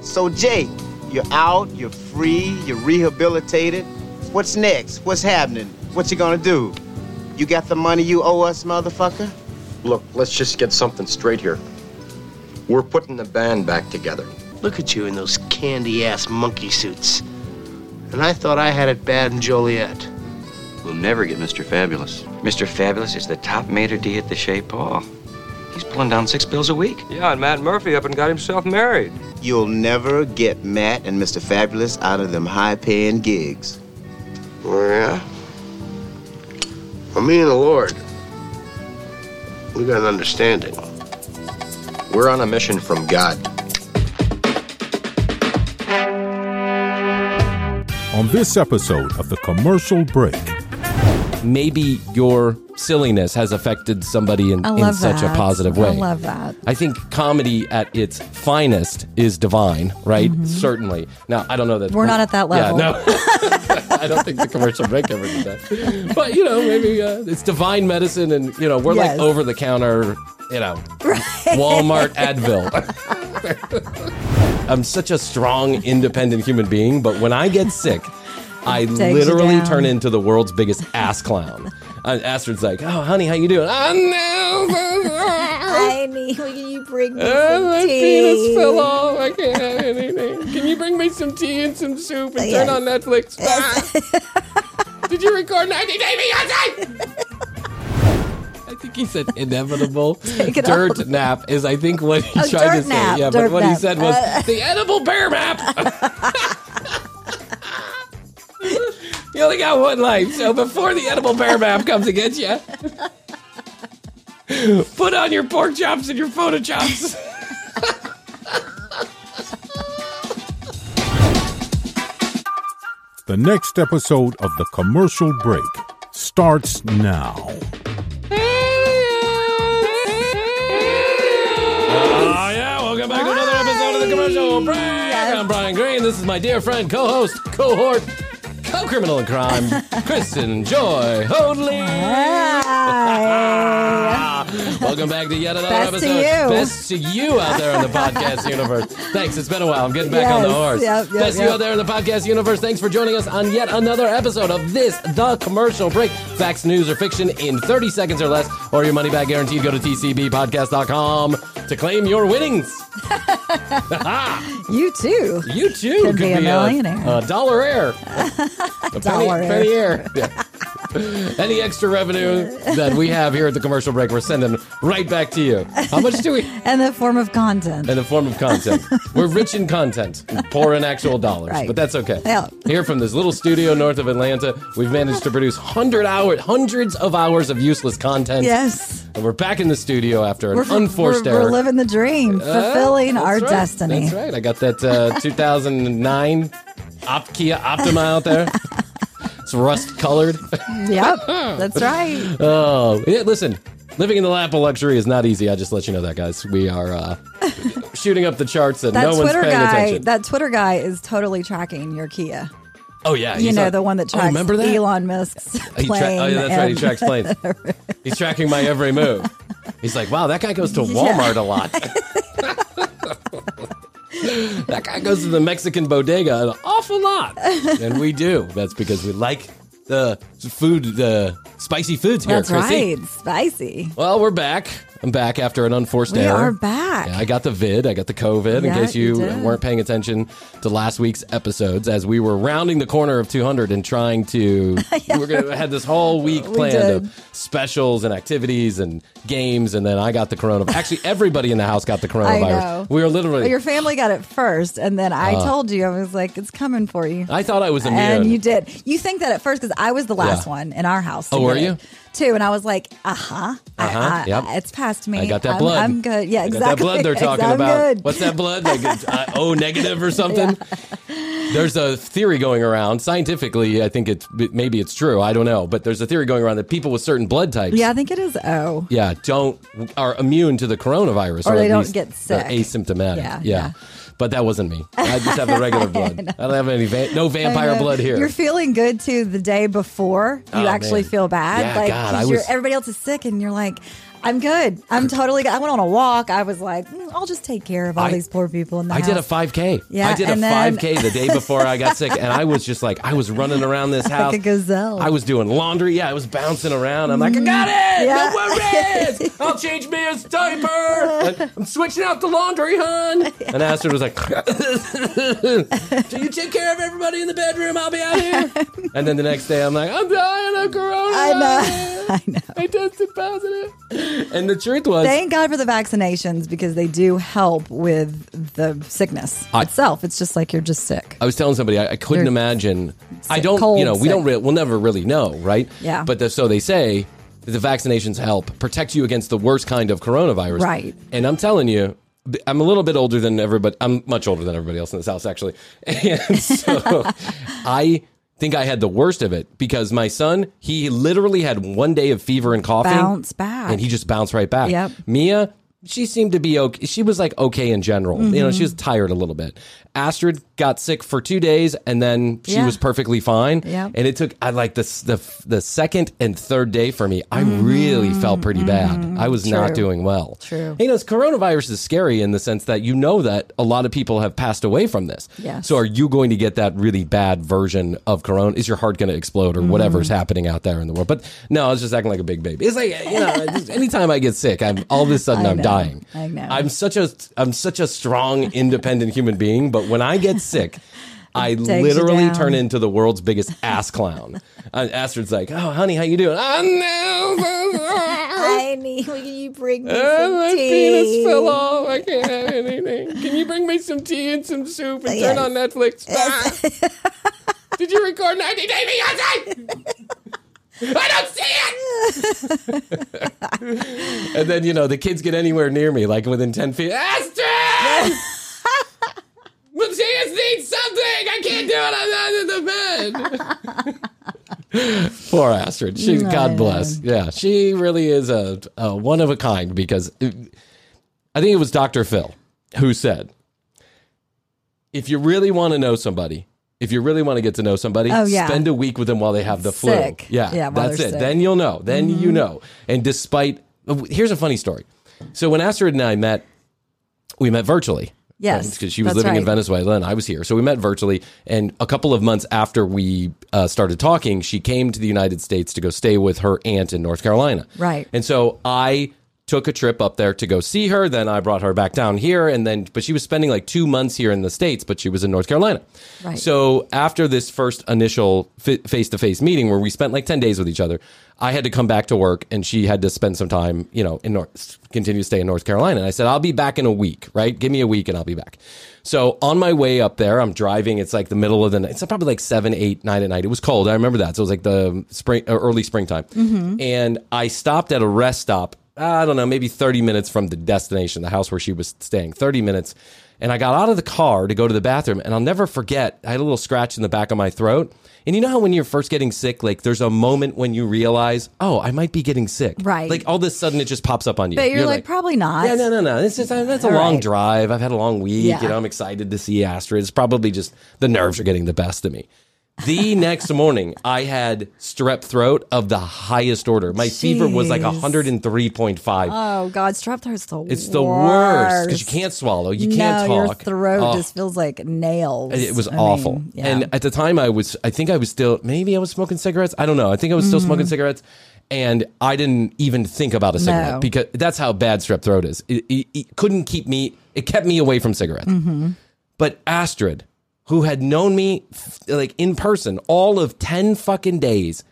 So, Jake, you're out, you're free, you're rehabilitated. What's next? What's happening? What you gonna do? You got the money you owe us, motherfucker? Look, let's just get something straight here. We're putting the band back together. Look at you in those candy ass monkey suits. And I thought I had it bad in Joliet. We'll never get Mr. Fabulous. Mr. Fabulous is the top maitre d' at the Chez Paul. He's pulling down six bills a week. Yeah, and Matt Murphy up and got himself married. You'll never get Matt and Mr. Fabulous out of them high paying gigs. Yeah? Well, me and the Lord, we got an understanding. We're on a mission from God. On this episode of The Commercial Break, maybe your silliness has affected somebody in, in such that. a positive way. I love that. I think comedy at its finest is divine, right? Certainly. Now, I don't know that Mm-hmm. We're not at that level. Yeah, no. I don't think the commercial break ever did that. But, you know, maybe uh, it's divine medicine and, you know, we're Yes. like over the counter, you know, Walmart Advil. I'm such a strong, independent human being, but when I get sick, I literally turn into the world's biggest ass clown. Uh, Astrid's like, "Oh, honey, how you doing?" Oh no, Honey, will you bring me Oh, some my tea? penis fell off. I can't have anything. Can you bring me some tea and some soup and turn Yes. on Netflix? Ah. Did you record 90 Day Fiancé? I think he said inevitable it dirt nap is I think what he Oh, tried to say. nap, yeah, but dirt what he nap. said was Uh. the edible bear map. You only got one life, so before the edible bear map comes to get you, put on your pork chops and your photo chops. the next episode of The Commercial Break starts now. Oh, yeah. Welcome back to another episode of the commercial break. I'm Bryan Green. This is my dear friend, co host, cohort, co criminal in crime, Kristen Joy Hoadley. Hi. Welcome back to yet another Best to episode. you. Best to you out there in the podcast universe. Thanks. It's been a while. I'm getting back on the horse. Yep, yep, Best to you out there in the podcast universe. Thanks for joining us on yet another episode of this, The Commercial Break. Facts, news, or fiction in 30 seconds or less, or your money back guaranteed. Go to tcbpodcast.com to claim your winnings. You too. You too Could be a millionaire. A, dollar air. A Dollar penny, air. penny air. Yeah. Any extra revenue that we have here at the commercial break, we're sending right back to you. How much do we? And the form of content. In the form of content. We're rich in content, poor in actual dollars, Right. but that's okay. Yeah. Here from this little studio north of Atlanta, we've managed to produce hundred hour, hundreds of hours of useless content. yes. And we're back in the studio after an We're, unforced we're, error. we're living the dream, fulfilling That's our right. destiny. That's right. I got that uh, 2009 Op- Kia Optima out there. It's rust colored. Yep. That's right. Oh, yeah, listen. Living in the lap of luxury is not easy. I just let you know that, guys. We are uh, shooting up the charts and That no one's Twitter paying guy, attention. that Twitter guy is totally tracking your Kia. oh yeah, You know, on- the one that Oh, tracks remember that? Elon Musk's He tra- plane. oh yeah, that's right. He tracks planes. He's tracking my every move. He's like, wow, that guy goes to Walmart a lot. that guy goes to the Mexican bodega an awful lot, and we do. That's because we like the food, the spicy foods here, That's Krissy. right. Spicy. Well, we're back. I'm back after an unforced We error. are back. Yeah, I got the vid. I got the COVID. in case you, you weren't paying attention to last week's episodes, as we were rounding the corner of 200 and trying to, we were gonna had this whole week We planned of specials and activities and games, and then I got the coronavirus. Actually, everybody in the house got the coronavirus. know. We were literally. Well, your family got it first, and then I told you, I was like, it's coming for you. Uh. I thought I was immune. And you did. You think that at first because I was the last Yeah. one in our house. Oh, were you? it, Too, and I was like, uh huh, Uh-huh, I, I, yep. it's past me. I got that I'm, blood. I'm good. Yeah, exactly. that blood they're talking I'm about. Good. What's that blood? Like uh, O negative or something? There's a theory going around. Scientifically, I think it's maybe it's true. I don't know, but there's a theory going around that people with certain blood types, Yeah, I think it is O. yeah, don't are immune to the coronavirus, Or at they don't get sick. asymptomatic. Yeah, yeah. yeah. But that wasn't me. I just have the regular blood. I, don't have any va- no vampire blood here. You're feeling good too the day before you Oh, actually man. feel bad. Yeah, like God, I was- everybody else is sick, and you're like, I'm good. I'm totally good. I went on a walk. I was like, "Mm, I'll just take care of all I- these poor people in the I did a 5K. Yeah, I did a then- 5K the day before I got sick, and I was just like, I was running around this house. Like a gazelle. I was doing laundry. Yeah, I was bouncing around. I'm like, I got it. Yeah. No worries. I'll change Mia's diaper. And I'm switching out the laundry, hon. And Astrid was like, Do you take care of everybody in the bedroom? I'll be out here. And then the next day, I'm like, I'm dying of coronavirus. I know. I know. I tested positive. And the truth was, Thank God for the vaccinations because they do help with the sickness I- itself. It's just like you're just sick. I was telling somebody I, I couldn't You're imagine. I don't, cold, you know, we don't, sick. re- we'll never really know, right? Yeah. But the, so they say that the vaccinations help protect you against the worst kind of coronavirus. Right. And I'm telling you, I'm a little bit older than everybody. I'm much older than everybody else in this house, actually. And so I think I had the worst of it because my son, he literally had one day of fever and coughing. Bounce back. And he just bounced right back. Yep. Mia, she seemed to be okay. She was like okay in general. You know, she was tired a little bit. Astrid got sick for two days and then she Yeah. was perfectly fine. Yep. And it took, I like this, the, the second and third day for me, I really mm-hmm. felt pretty bad. Mm-hmm. I was not doing well. True. You know, this coronavirus is scary in the sense that you know that a lot of people have passed away from this. Yes. So are you going to get that really bad version of corona? Is your heart going to explode or whatever's mm-hmm. happening out there in the world? But no, I was just acting like a big baby. It's like, you know, anytime I get sick, I'm all of a sudden I'm dying. I know. I'm such a I'm such a strong, independent human being, but when I get sick, I literally turn into the world's biggest ass clown. Uh, Astrid's like, "Oh, honey, how you doing?" Oh, I need. Will you bring me no. some my tea? penis fell off. I can't have anything. Can you bring me some tea and some soup and turn Yes. on Netflix? Ah. Did you record 90 Day? I don't see it. and then you know the kids get anywhere near me, like within ten feet. Astrid, Matthias needs something. I can't do it. I'm not in the bed. Poor Astrid. She, God bless. Yeah, she really is a, a one of a kind because it- I think it was Dr. Phil who said, if you really want to know somebody, if you really want to get to know somebody, Oh, yeah. spend a week with them while they have the Sick. flu. Yeah, Yeah, that's it. sick. Then you'll know. Then you mm-hmm. know. And despite, here's a funny story. So when Astrid and I met, we met virtually. Yes, because she was living in. Venezuela and I was here, so we met virtually. And a couple of months after we uh, started talking, she came to the United States to go stay with her aunt in North Carolina. Right. And so I took a trip up there to go see her. Then I brought her back down here, and then but she was spending like two months here in the states, but she was in North Carolina. Right. So after this first initial face to face meeting where we spent like ten days with each other, I had to come back to work, and she had to spend some time, you know, in North, continue to stay in North Carolina. And I said, I'll be back in a week, right? Give me a week, and I'll be back. So on my way up there, I'm driving. It's like the middle of the night. It's probably like seven, eight, nine at night. It was cold. I remember that. So it was like the spring, uh, early springtime. Mm-hmm. And I stopped at a rest stop. I don't know, maybe 30 minutes from the destination, the house where she was staying. 30 minutes. And I got out of the car to go to the bathroom, and I'll never forget. I had a little scratch in the back of my throat. And you know how when you're first getting sick, like there's a moment when you realize, oh, I might be getting sick. Right. Like all of a sudden it just pops up on you. But you're, like, probably not. Yeah, no, no, no. It's just, that's a All long right. drive. I've had a long week. Yeah. You know, I'm excited to see Astrid. It's probably just the nerves are getting the best of me. The next morning, I had strep throat of the highest order. My fever was like 103.5. Oh God, strep throat's the it's the worst because you can't swallow. You can't no, your talk. throat just feels like nails. It was I awful. mean, yeah. And at the time, I was, I think I was still, maybe I was smoking cigarettes. I don't know. I think I was still smoking cigarettes. And I didn't even think about a cigarette. No. because that's how bad strep throat is. It, it, it couldn't keep me, it kept me away from cigarettes. Mm-hmm. But Astrid, who had known me like in person all of 10 fucking days,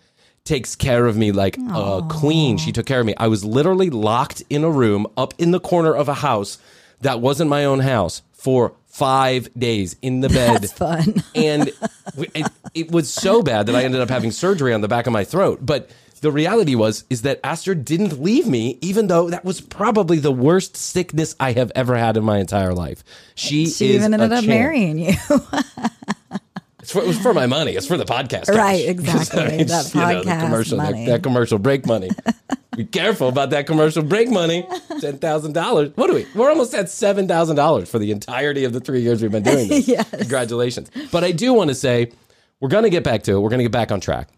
takes care of me like a queen. She took care of me. I was literally locked in a room up in the corner of a house that wasn't my own house for five days in the bed. That's fun. and it, it was so bad that I ended up having surgery on the back of my throat. But the reality was is that Astrid didn't leave me, even though that was probably the worst sickness I have ever had in my entire life. She, she is even ended up champ. marrying you. It's for, it was for my money. It's for the podcast, cash. Right, exactly. It's, That the podcast commercial, that- money. That, commercial break money. Be careful about that commercial break money. Ten thousand dollars. What do we? We're almost at seven thousand dollars for the entirety of the three years we've been doing this. Yes. Congratulations. But I do want to say we're going to get back to it. We're going to get back on track.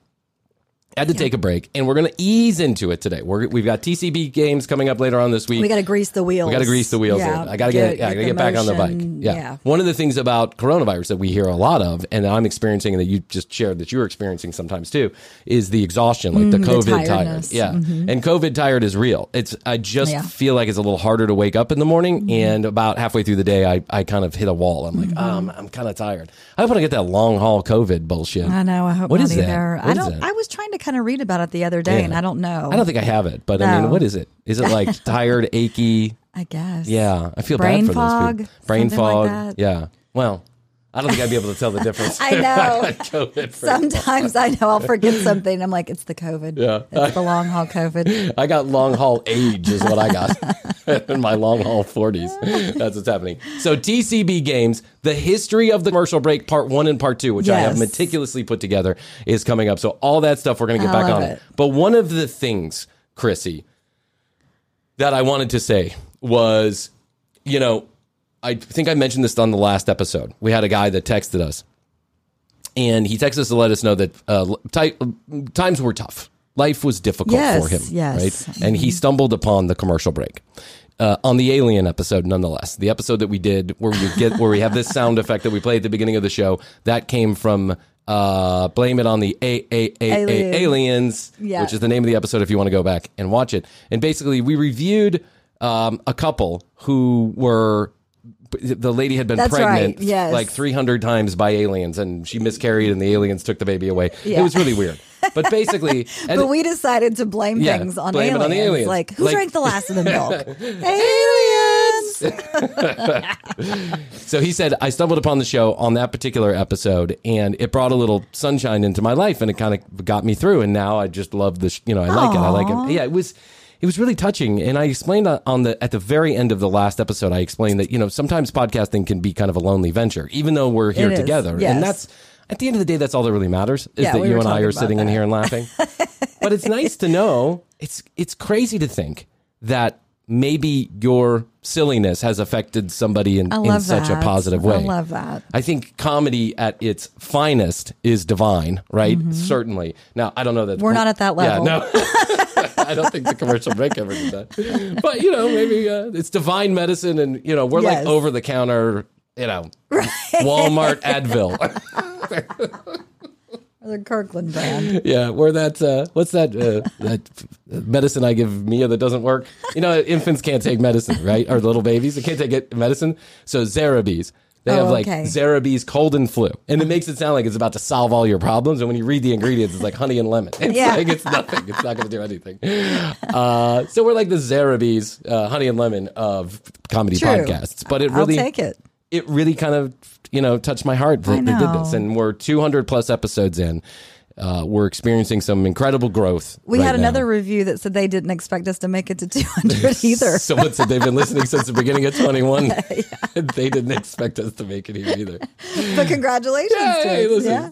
Had to take a break, and we're going to ease into it today. We're, we've got TCB games coming up later on this week. We got to grease the wheels. We got to grease the wheels. Yeah, in. I got to get, yeah, I got to get back on the bike. motion. Yeah. One of the things about coronavirus that we hear a lot of, and that I'm experiencing, and that you just shared that you're experiencing sometimes too, is the exhaustion, like the Mm, the COVID tired. tiredness. Yeah, Mhm. and COVID tired is real. It's I just Yeah. feel like it's a little harder to wake up in the morning, Mm-hmm. and about halfway through the day, I, I kind of hit a wall. I'm like, oh, I'm, I'm kind of tired. I hope I don't get that long haul COVID bullshit. I know. I hope What not is that? either. What I don't. that? I was trying to kind of read about it the other day, Yeah. and I don't know. I don't think I have it, but I mean, No. what is it? Is it like tired, achy? I guess. Yeah, I feel Brain bad for fog, those people. Brain something like fog. that. Yeah. Well, I don't think I'd be able to tell the difference. I know. Sometimes I know I'll forget something. I'm like, it's the COVID. Yeah. It's the long haul COVID. I got long haul age is what I got in my long haul 40s. That's what's happening. So TCB games, the history of the commercial break part 1 and part 2, which I have meticulously put together is coming up. So all that stuff we're going to get I back on it. But one of the things, Krissy, that I wanted to say was, you know, I think I mentioned this on the last episode. We had a guy that texted us, and he texted us to let us know that uh, ti- times were tough. Life was difficult Yes, for him, yes. right? And he stumbled upon the commercial break. Uh, on the Alien episode, nonetheless, the episode that we did where we get where we have this sound effect that we play at the beginning of the show that came from uh, blame it on the a- a- a- a- aliens, Yeah. which is the name of the episode if you want to go back and watch it. And basically, we reviewed um, a couple who were the lady had been That's pregnant right, yes. like 300 times by aliens and she miscarried and the aliens took the baby away. Yeah. It was really weird. But basically, But we decided to blame Yeah, things on, blame aliens. on the aliens. Like, who Like- drank the last of the milk? aliens. So he said, I stumbled upon the show on that particular episode, and it brought a little sunshine into my life, and it kind of got me through. And now I just love this. You know, I like it. I like it. Yeah, it was. It was really touching, and I explained on- the at the very end of the last episode. I explained that you know sometimes podcasting can be kind of a lonely venture, even though we're here together, yes. and that's at the end of the day, that's all that really matters is Yeah, that we you and I are sitting in here and laughing. but it's nice to know. It's it's crazy to think that maybe your silliness has affected somebody in, in such a positive way. I love that. I think comedy at its finest is divine, right? Certainly. Now, I don't know that Mm-hmm. We're not at that level. Yeah, no. I don't think the commercial break ever did that. But, you know, maybe uh, it's divine medicine and, you know, we're Yes. like over the counter, you know, Walmart Advil. The Kirkland brand. yeah, we're that, uh, what's that, uh, that medicine I give Mia that doesn't work? You know, infants can't take medicine, right? Or little babies, they can't take it- medicine. So Zarbee's. They Oh, have like okay. Zarbee's cold and flu. And it makes it sound like it's about to solve all your problems. And when you read the ingredients, it's like honey and lemon. It's Yeah. like it's nothing. It's not going to do anything. Uh, so we're like the Zarbee's, uh, honey and lemon of comedy True. podcasts. But it I'll really, take it. It really kind of you know touched my heart that they did this and we're 200 plus episodes in uh, we're experiencing some incredible growth We right had another now. review that said they didn't expect us to make it to 200 either. Someone said they've been listening since the beginning of 21. they didn't expect us to make it here either. but congratulations to Hey, listen, yeah?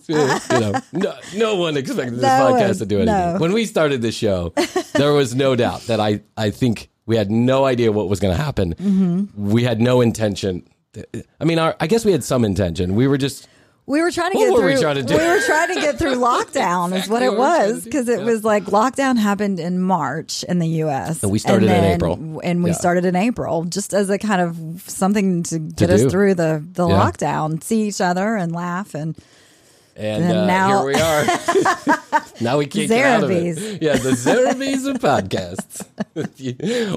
you know, no, no one expected this No podcast one, to do anything. no. When we started this show, there was no doubt that I, I think we had no idea what was going to happen. Mm-hmm. We had no intention. I mean, our, I guess we had some intention. We were just We were trying to get through. we trying to do? were trying to get through lockdown, is what it what we were trying was, because it Yeah. was like lockdown happened in March in the U.S. And we started in then- April. and we Yeah. started in April, just as a kind of something to get us do. through the the Yeah. lockdown, see each other and laugh, and And And uh, now- here we are. now we can't get out of it. Yeah, the Zarbee's of podcasts.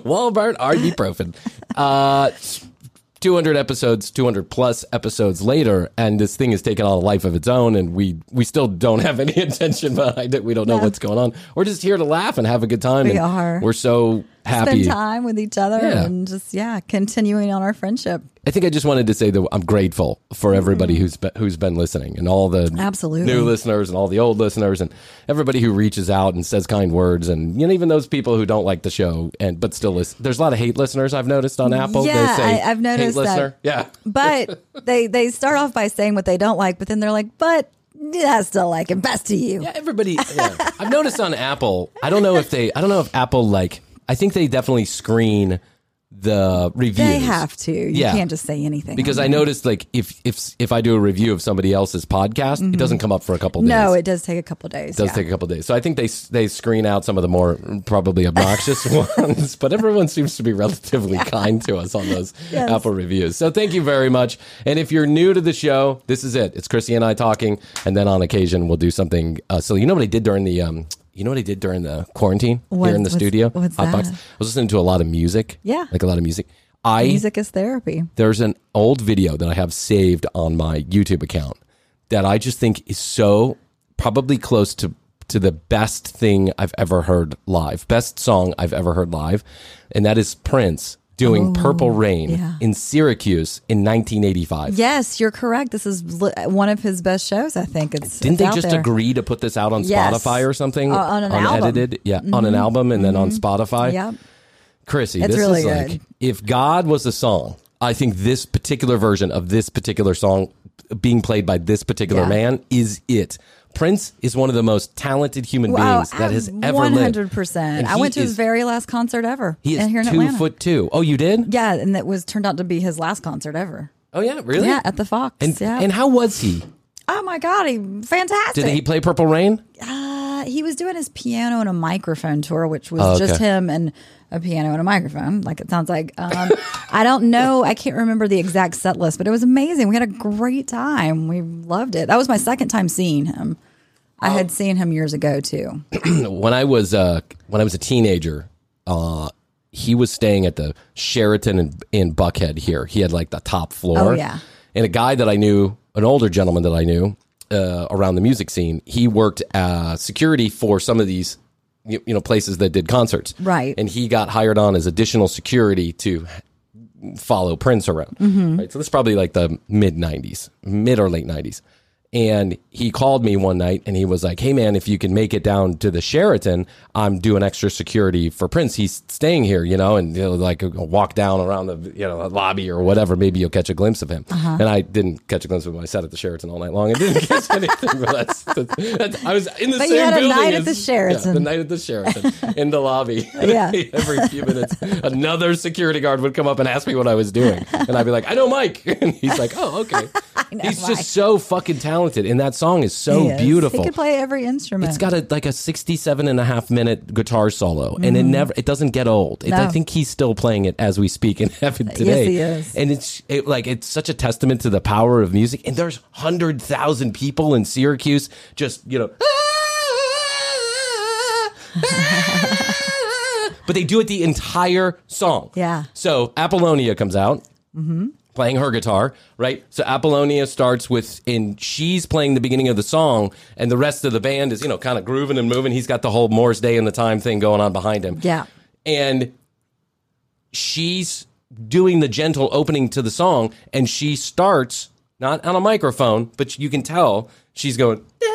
Walmart ibuprofen. Uh, 200 episodes, 200 plus episodes later, and this thing has taken on a life of its own, and we we still don't have any intention behind it. We don't know No. what's going on. We're just here to laugh and have a good time. We and are. We're so happy. spend time with each other Yeah. and just yeah, continuing on our friendship. I think I just wanted to say that I'm grateful for everybody who's been, who's been listening and all the Mm-hmm. Absolutely. new listeners and all the old listeners and everybody who reaches out and says kind words and you know even those people who don't like the show and but still listen. There's a lot of hate listeners I've noticed on Apple. Yeah, they say I- I've noticed hate that. listener. Yeah. But they they start off by saying what they don't like, but then they're like, but yeah, I still like it. Best to you. Yeah, everybody. Yeah. I've noticed on Apple. I don't know if they. I don't know if Apple like. I think they definitely screen the reviews. They have to. You Yeah. can't just say anything. because on I there. noticed like if if if I do a review of somebody else's podcast, it doesn't come up for a couple days. Mm-hmm. No, it does take a couple days. It does yeah. take a couple days. So I think they they screen out some of the more probably obnoxious ones, but everyone seems to be relatively kind to us on those. Apple reviews. So thank you very much. And if you're new to the show, this is it. It's Krissy and I talking, and then on occasion we'll do something. Uh, so you know what I did during the um, you know what I did during the quarantine What- here in the what's- studio? what's Hotbox? that? I was listening to a lot of music. Yeah. like a lot of music. I Music is therapy. there's an old video that I have saved on my YouTube account that I just think is so probably close to to the best thing I've ever heard live, best song I've ever heard live, and that is Prince doing Purple Rain Oh, yeah. in Syracuse in 1985. Yes, you're correct. This is one of his best shows. I think it's. Didn't it's they just there. agree to put this out on Yes. Spotify or something? Uh, on an album. Mm-hmm. Unedited? Yeah, on an album and then on Spotify. Yep. Krissy, It's this really is good. like if God was a song, I think this particular version of this particular song being played by this particular Yeah. man is it. Prince is one of the most talented human Wow, beings that has ever one lived. hundred percent. I went to his very last concert ever. He is here in two Atlanta. foot two. Oh, you did? Yeah, and that was turned out to be his last concert ever. Oh, yeah, really? Yeah, at the Fox. And, yeah. and how was he? oh my god, he fantastic. Did he play Purple Rain? Uh, he was doing his piano and a microphone tour, which was Oh, okay. just him and a piano and a microphone, like it sounds like. Um, I don't know. I can't remember the exact set list, but it was amazing. We had a great time. We loved it. That was my second time seeing him. I Oh. had seen him years ago too. when I was uh, when I was a teenager, uh, he was staying at the Sheraton in, in Buckhead here. He had like the top floor. Oh, yeah. And a guy that I knew, an older gentleman that I knew uh, around the music scene, he worked uh, security for some of these you, you know places that did concerts. Right. And he got hired on as additional security to follow Prince around. Mm-hmm. Right. So this is probably like the mid 90s, mid or late 90s. And he called me one night and he was like, Hey man, if you can make it down to the Sheraton, I'm doing extra security for Prince. He's staying here, you know, and you know, like walk down around the you know lobby or whatever. Maybe you'll catch a glimpse of him. Uh-huh. And I didn't catch a glimpse of him. I sat at the Sheraton all night long and didn't catch anything. But that's, that's, that's- I was in the But same you had a building night at the Sheraton. Yeah, the night at the Sheraton in the lobby. Yeah. Every few minutes, another security guard would come up and ask me what I was doing. And I'd be like, I know Mike. And he's like, oh, okay. know He's Mike. just so fucking talented. And that song is so is. beautiful. He could play every instrument. It's got a like a 67 and a half minute guitar solo and it never it doesn't get old. It, I Mm-hmm. Think he's still playing it as we speak in heaven today. Yes, he is. And it's it, like it's such a testament to the power of music and there's 100,000 people in Syracuse just, you know, but they do it the entire song. Yeah. So Apollonia comes out. Playing her guitar, right? So Apollonia starts with, and she's playing the beginning of the song, and the rest of the band is, you know, kind of grooving and moving. He's got the whole Morris Day and the Time thing going on behind him. Yeah. And she's doing the gentle opening to the song, and she starts not on a microphone, but you can tell she's going. "Da,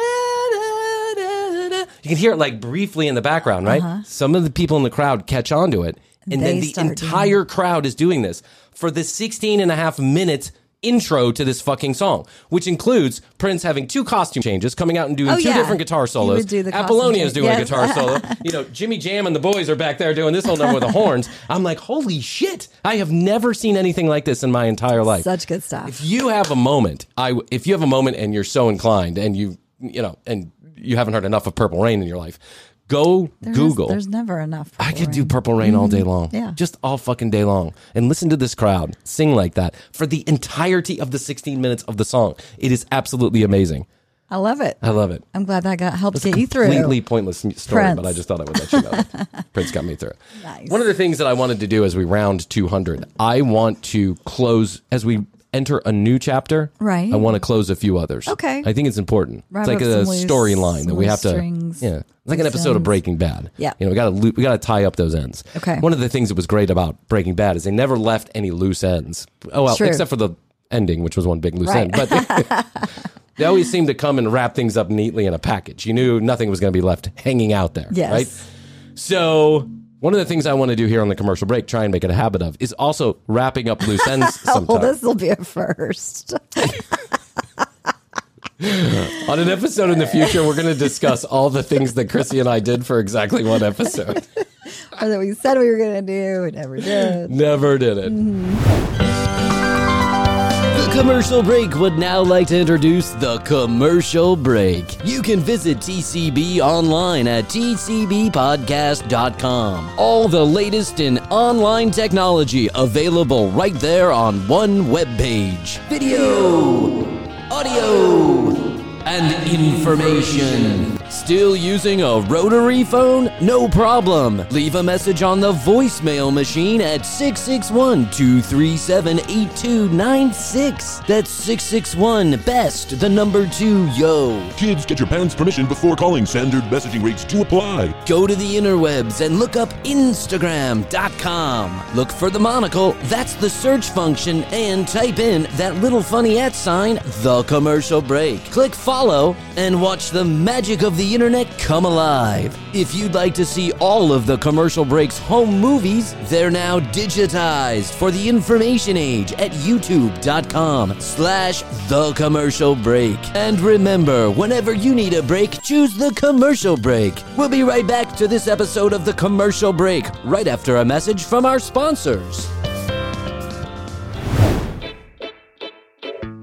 da, da, da." You can hear it like briefly in the background, right? Uh-huh. Some of the people in the crowd catch on to it, and then Uh-huh. The entire crowd is doing this for the 16 and a half minute intro to this fucking song, which includes Prince having two costume changes, coming out and doing Oh, two yeah. different guitar solos. do the costume Apollonia is change. doing a guitar solo. You know, Jimmy Jam and the boys are back there doing this whole number with the horns. I'm like, holy shit! I have never seen anything like this in my entire life. Such good stuff. If you have a moment, I if you have a moment and you're so inclined, and you you know, and you haven't heard enough of Purple Rain in your life, go There's- Google. There's never enough. I could do Rain. Purple Rain all day mm-hmm. long. Yeah. Just all fucking day long. And listen to this crowd sing like that for the entirety of the 16 minutes of the song. It is absolutely amazing. I love it. I love it. I'm glad that got helped get you through. Completely pointless story, Prince. but I just thought I would let you know. Prince got me through it. Nice. One of the things that I wanted to do as we round 200, I want to close as we enter a new chapter. Right. I want to close a few others. Okay. I think it's important. Wrap it's like a storyline that we have to. strings, yeah. It's like an episode of. Breaking Bad. Yeah. You know, we got to we got to tie up those ends. Okay. One of the things that was great about Breaking Bad is they never left any loose ends. Oh well, True. except for the ending, which was one big loose Right. end. But they always seemed to come and wrap things up neatly in a package. You knew nothing was going to be left hanging out there. Yes. Right. So one of the things I want to do here on the commercial break, try and make it a habit of, is also wrapping up loose ends. Oh, sometimes. this will be a first. On an episode in the future, we're going to discuss all the things that Krissy and I did for exactly one episode. or that we said we were going to do. We never did. Never did it. The commercial break would now like to introduce the commercial break. You can visit TCB online at tcbpodcast.com. All the latest in online technology available right there on one web page. Video, audio, and information. Still using a rotary phone? No problem. Leave a message on the voicemail machine at 661 237 8296. That's 661 best, the number two, yo. Kids, get your parents' permission before calling. Standard messaging rates to apply. Go to the interwebs and look up Instagram.com. Look for the monocle, that's the search function, and type in that little funny at sign, the commercial break. Click follow and watch the magic of the internet come alive. If you'd like to see all of the commercial breaks home movies, they're now digitized for the information age at youtube.com slash the commercial break. And remember, whenever you need a break, choose the commercial break. We'll be right back to this episode of the commercial break right after a message from our sponsors.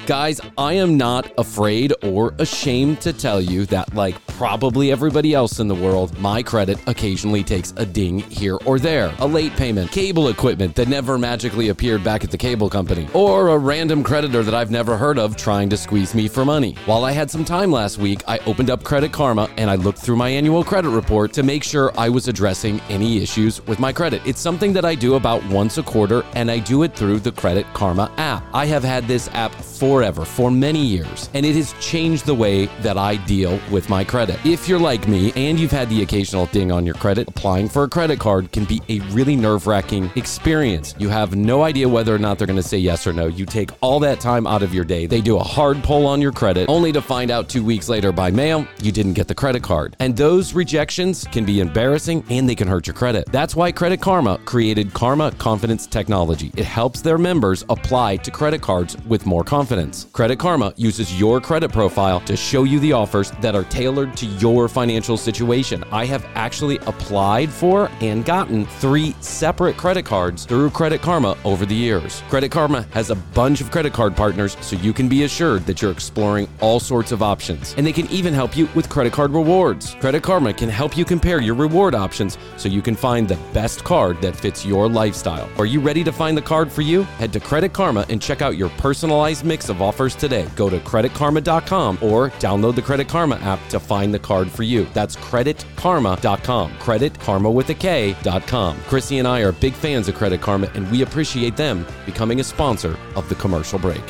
Guys, I am not afraid or ashamed to tell you that, like probably everybody else in the world, my credit occasionally takes a ding here or there. A late payment, cable equipment that never magically appeared back at the cable company, or a random creditor that I've never heard of trying to squeeze me for money. While I had some time last week, I opened up Credit Karma and I looked through my annual credit report to make sure I was addressing any issues with my credit. It's something that I do about once a quarter, and I do it through the Credit Karma app. I have had this app forever, for many years, and it has changed the way that I deal with my credit. If you're like me and you've had the occasional ding on your credit, applying for a credit card can be a really nerve wracking experience. You have no idea whether or not they're going to say yes or no. You take all that time out of your day. They do a hard pull on your credit, only to find out two weeks later by mail you didn't get the credit card. And those rejections can be embarrassing and they can hurt your credit. That's why Credit Karma created Karma Confidence Technology. It helps their members apply to credit cards with more confidence. Credit Karma uses your credit profile to show you the offers that are tailored to your financial situation. I have actually applied for and gotten three separate credit cards through Credit Karma over the years. Credit Karma has a bunch of credit card partners, so you can be assured that you're exploring all sorts of options. And they can even help you with credit card rewards. Credit Karma can help you compare your reward options so you can find the best card that fits your lifestyle. Are you ready to find the card for you? Head to Credit Karma and check out your personalized mix of offers today. Go to creditkarma.com or download the Credit Karma app to find the card for you. That's creditkarma.com. Credit Karma with a K.com. Krissy and I are big fans of Credit Karma and we appreciate them becoming a sponsor of the commercial break.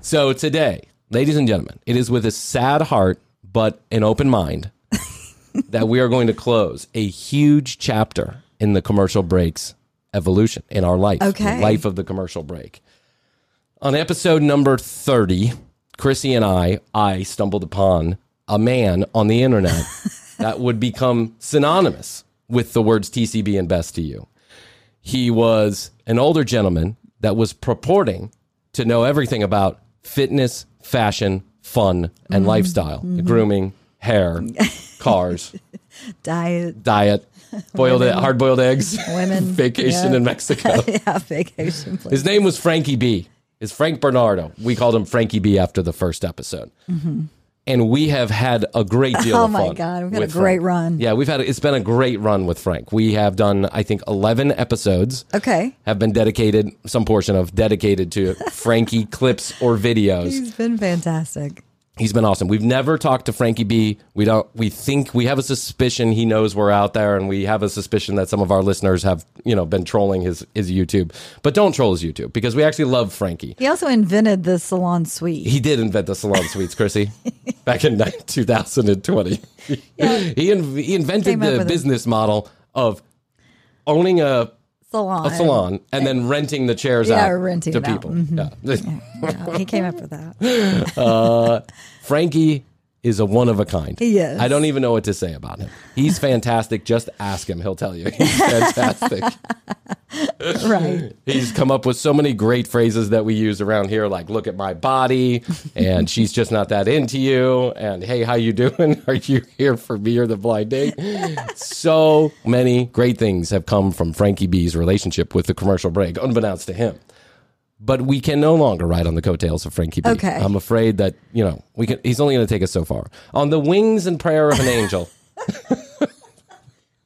So today, ladies and gentlemen, it is with a sad heart but an open mind that we are going to close a huge chapter in the commercial breaks evolution in our life, Okay. the life of the commercial break. On episode number 30, Krissy and I, I stumbled upon a man on the internet that would become synonymous with the words TCB and best to you. He was an older gentleman that was purporting to know everything about fitness, fashion, fun, and mm-hmm. lifestyle, mm-hmm. grooming, hair, cars, Diet, diet, boiled Women. hard boiled eggs, Women. vacation Yeah. in Mexico. yeah, vacation place. His name was Frankie B. Is Frank Bernardo. We called him Frankie B after the first episode. Mm-hmm. And we have had a great deal Oh of my. God, we've had a great Frank. run. Yeah, we've had it's been a great run with Frank. We have done I think 11 episodes Okay. have been dedicated some portion of dedicated to Frankie clips or videos. He's been fantastic. He's been awesome. We've never talked to Frankie B. We don't. We think we have a suspicion he knows we're out there, and we have a suspicion that some of our listeners have, you know, been trolling his his YouTube. But don't troll his YouTube because we actually love Frankie. He also invented the salon suite. He did invent the salon suites, Krissy, back in ni- 2020. He in, he invented the business model of owning a salon. a salon and then renting the chairs Yeah, out renting to it out. people. Mhm. Yeah. Yeah, he came up with that. uh, Frankie is a one of a kind. He is. I don't even know what to say about him. He's fantastic. Just ask him; he'll tell you. He's fantastic. right. He's come up with so many great phrases that we use around here, like "look at my body," and "she's just not that into you," and "hey, how you doing? Are you here for me or the blind date?" so many great things have come from Frankie B's relationship with the commercial break, unbeknownst to him. But we can no longer ride on the coattails of Frankie B. Okay. I'm afraid that you know we can. He's only going to take us so far. On the wings and prayer of an angel.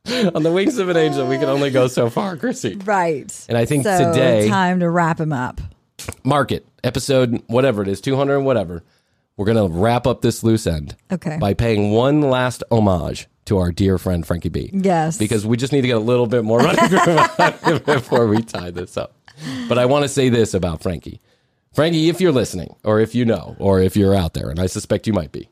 on the wings of an angel, we can only go so far, Krissy. Right. And I think so, today- time to wrap him up. market episode whatever it is 200 and whatever we're gonna wrap up this loose end Okay. by paying one last homage to our dear friend frankie b Yes. because we just need to get a little bit more running room before we tie this up but i want to say this about frankie frankie if you're listening or if you know or if you're out there and i suspect you might be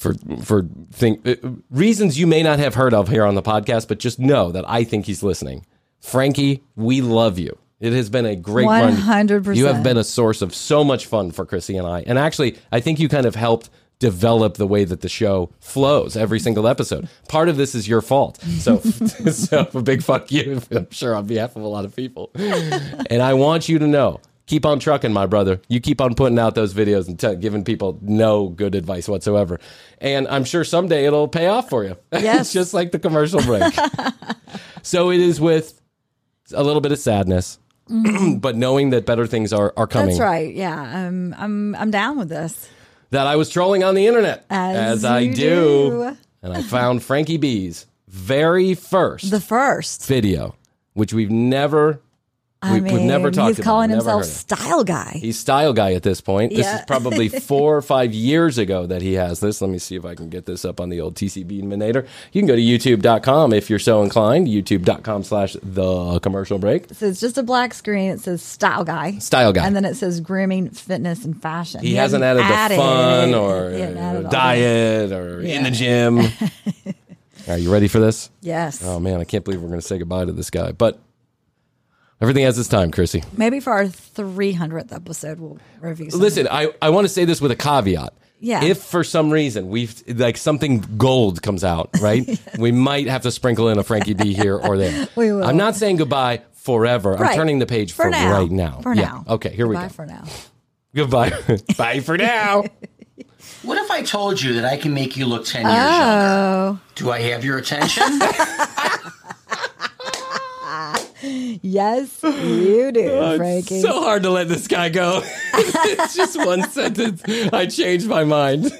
for for think uh, reasons you may not have heard of here on the podcast but just know that i think he's listening. Frankie we love you. It has been a great run. 100%. you have been a source of so much fun for krissy and i. And actually i think you kind of helped develop the way that the show flows every single episode. Part of this is your fault. So so a big fuck you i'm sure on behalf of a lot of people. And i want you to know keep on trucking my brother you keep on putting out those videos and t- giving people no good advice whatsoever and i'm sure someday it'll pay off for you Yes. just like the commercial break so it is with a little bit of sadness but knowing that better things are, are coming Mm-hmm. That's right. Yeah. I'm I'm I'm down with this. that I was trolling on the internet As I do. do. And I found Frankie B's very first The first. video, which we've never I we- mean, we've never talked he's calling never himself style guy. He's style guy at this point. This is probably four or five years ago that he has this. Let me see if I can get this up on the old TCB Minator. You can go to youtube.com if you're so inclined. YouTube.com slash the commercial break. So it's just a black screen. It says style guy. Style guy. And then it says grooming, fitness, and fashion. He, hasn't added, the fun or uh, diet or in the gym. Are you ready for this? Yes. Oh man, I can't believe we're going to say goodbye to this guy. But everything has its time, Krissy. Maybe for our 300th episode, we'll review something. Listen, I, I want to say this with a caveat. Yeah. If for some reason we've like something gold comes out, right? we might have to sprinkle in a Frankie B here or there. We will. I'm not saying goodbye forever. I'm turning the page for, For now. right now. For Yeah. now. Okay, here we Bye go. for now. Goodbye. Bye for now. What if I told you that I can make you look 10 years younger? Oh, Do I have your attention? Yes, you do, Oh, Frankie. It's so hard to let this guy go. it's just one sentence. I changed my mind.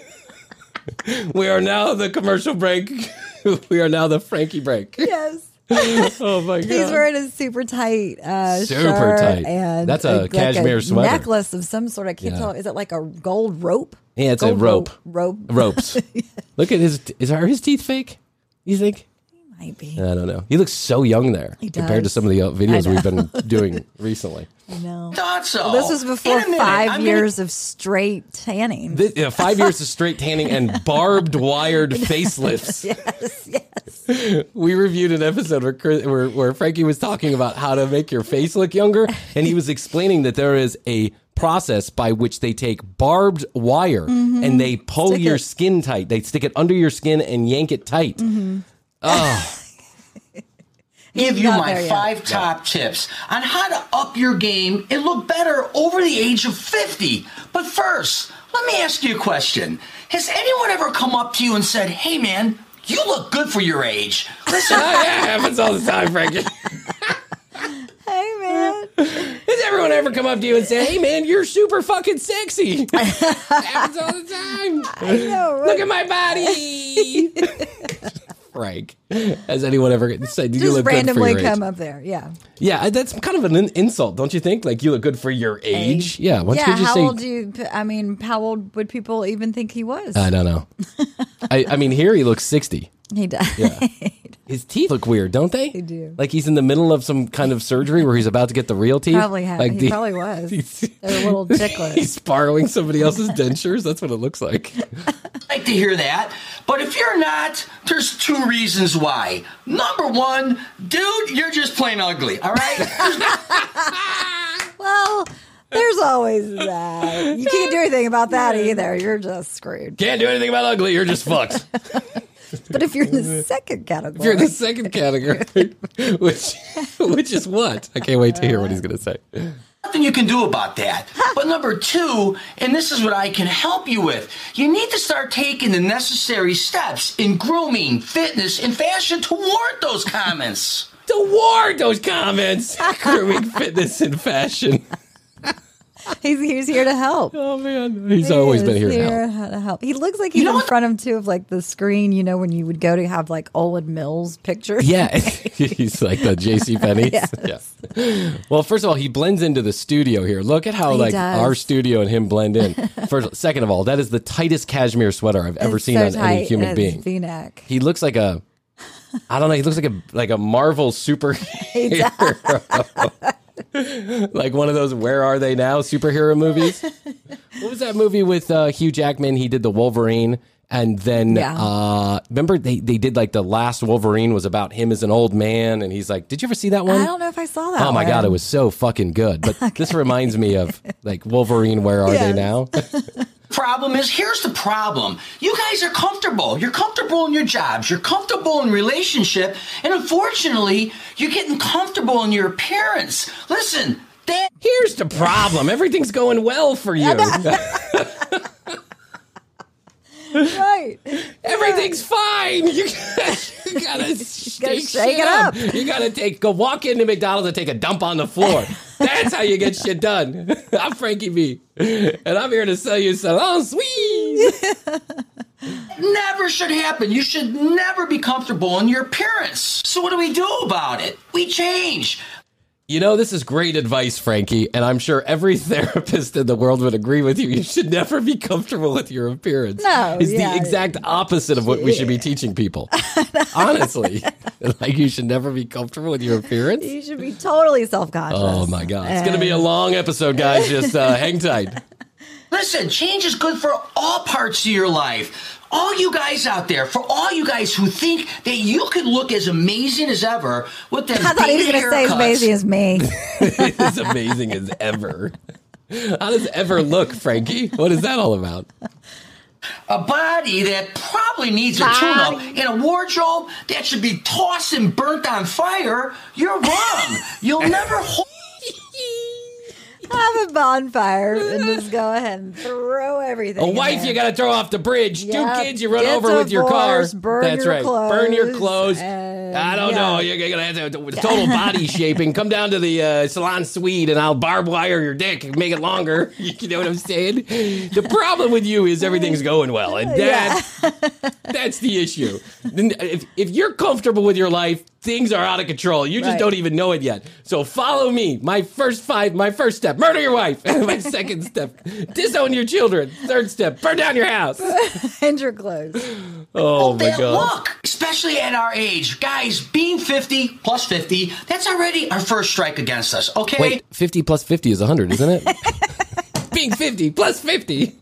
we are now the commercial break. we are now the Frankie break. yes. Oh my god. He's wearing a super tight uh, Super tight. and That's a like cashmere sweater. necklace of some sort. I can't Yeah. tell. Is it like a gold rope? Yeah, it's a Gold rope. Rope. Ropes. Look at his. Is are his teeth fake? You think? Might be. I don't know. He looks so young there He compared to some of the uh, videos we've been doing recently. No. Thought so. This was before minute, 5 I'm gonna- years of straight tanning. This, yeah, five years of straight tanning and barbed wired facelifts. yes, yes. We reviewed an episode where, Chris, where where Frankie was talking about how to make your face look younger, and he was explaining that there is a process by which they take barbed wire and they pull Mm-hmm. Stick your it. skin tight. They stick it under your skin and yank it tight. Mm-hmm. Oh, give you my there yet. five top tips on how to up your game and look better over the age of 50. But first, let me ask you a question. Has anyone ever come up to you and said, hey man, you look good for your age? Listen, yeah, it happens all the time, Frankie. Hey, man. Has everyone ever come up to you and say, "Hey, man, you're super fucking sexy"? happens all the time. I know. Right? Look at my body, Frank. Has anyone ever said you Just look good for randomly your age? come up there. Yeah. Yeah, uh, that's kind of an insult, don't you think? Like you look good for your age. Yeah. Why don't yeah. you How say? old do you, I mean, how old would people even think he was? I don't know. I, I mean, here he looks sixty. he died. Yeah. His teeth look weird, don't they? They do. Like he's in the middle of some kind of surgery where he's about to get the real teeth. Probably had. Like he the- probably was. he's- They're a little ticklish. He's borrowing somebody else's dentures. That's what it looks like. I'd like to hear that. But if you're not, there's two reasons why. Number one, dude, you're just plain ugly, all right? well, there's always that. You can't do anything about that either. You're just screwed. Can't do anything about ugly. You're just fucked. But if you're in the second category, If you're in the second category, which which is what? I can't wait to hear what he's going to say. Nothing you can do about that. But number two, and this is what I can help you with, you need to start taking the necessary steps in grooming, fitness, and fashion toward those comments. Toward those comments, grooming, fitness, and fashion. he's, he's here to help. Oh man, he's always been here to help. to help. He looks like he's in front of too of like the screen. You know when you would go to have like Olan Mills pictures. Yeah, he's like the J.C. Penney. Yes. Yeah. Well, first of all, he blends into the studio here. Look at how He like does. our studio and him blend in. First, second of all, that is the tightest cashmere sweater I've ever It's seen so on tight, any human it's being. V-neck. He looks like a, I don't know. He looks like a like a Marvel superhero, like one of those "Where Are They Now" superhero movies. what was that movie with uh, Hugh Jackman? He did the Wolverine, and then Yeah. uh, remember they they did like the last Wolverine was about him as an old man, and he's like, "Did you ever see that one?" I don't know if I saw that. Oh my god, it was so fucking good. But this reminds me of like Wolverine. Where are they now? Problem is, here's the problem. You guys are comfortable. You're comfortable in your jobs. You're comfortable in relationship. And unfortunately, you're getting comfortable in your appearance. Listen, that Here's the problem. Everything's going well for you. right. Everything's fine. You, you gotta shake, shake it up. up. You gotta take go walk into McDonald's and take a dump on the floor. That's how you get shit done. I'm Frankie B, and I'm here to sell you salon suite. never should happen. You should never be comfortable in your appearance. So what do we do about it? We change. You know, this is great advice, Frankie, and I'm sure every therapist in the world would agree with you. You should never be comfortable with your appearance. No, it's yeah. the exact opposite of what we should be teaching people. Honestly, like you should never be comfortable with your appearance. You should be totally self-conscious. Oh my god, it's gonna be a long episode, guys. Just uh, hang tight. Listen, change is good for all parts of your life. All you guys out there, for all you guys who think that you could look as amazing as ever with them I thought he was beta going to say as amazing as me. as amazing as ever. How does ever look, Frankie? What is that all about? A body that probably needs a tune-up in a wardrobe that should be tossed and burnt on fire. You're wrong. You'll never hold. Have a bonfire and just go ahead and throw everything. A wife you got to throw off the bridge. Yep. Two kids you run Get over with your car. burn That's your right. Burn your clothes, clothes. and- I don't yeah. know. You're gonna have to total body shaping. Come down to the uh, salon suite, and I'll barb wire your dick and make it longer. You know what I'm saying? The problem with you is everything's going well, and that that's the issue. If if you're comfortable with your life, things are out of control. You just Right. don't even know it yet. So follow me. My first five. My first step: murder your wife. my second step: disown your children. Third step: burn down your house. and your clothes. Oh, oh my god. look, especially at our age. Guys, being 50 plus 50, that's already our first strike against us, okay? Wait, 50 plus 50 is 100, isn't it? Being 50 plus 50.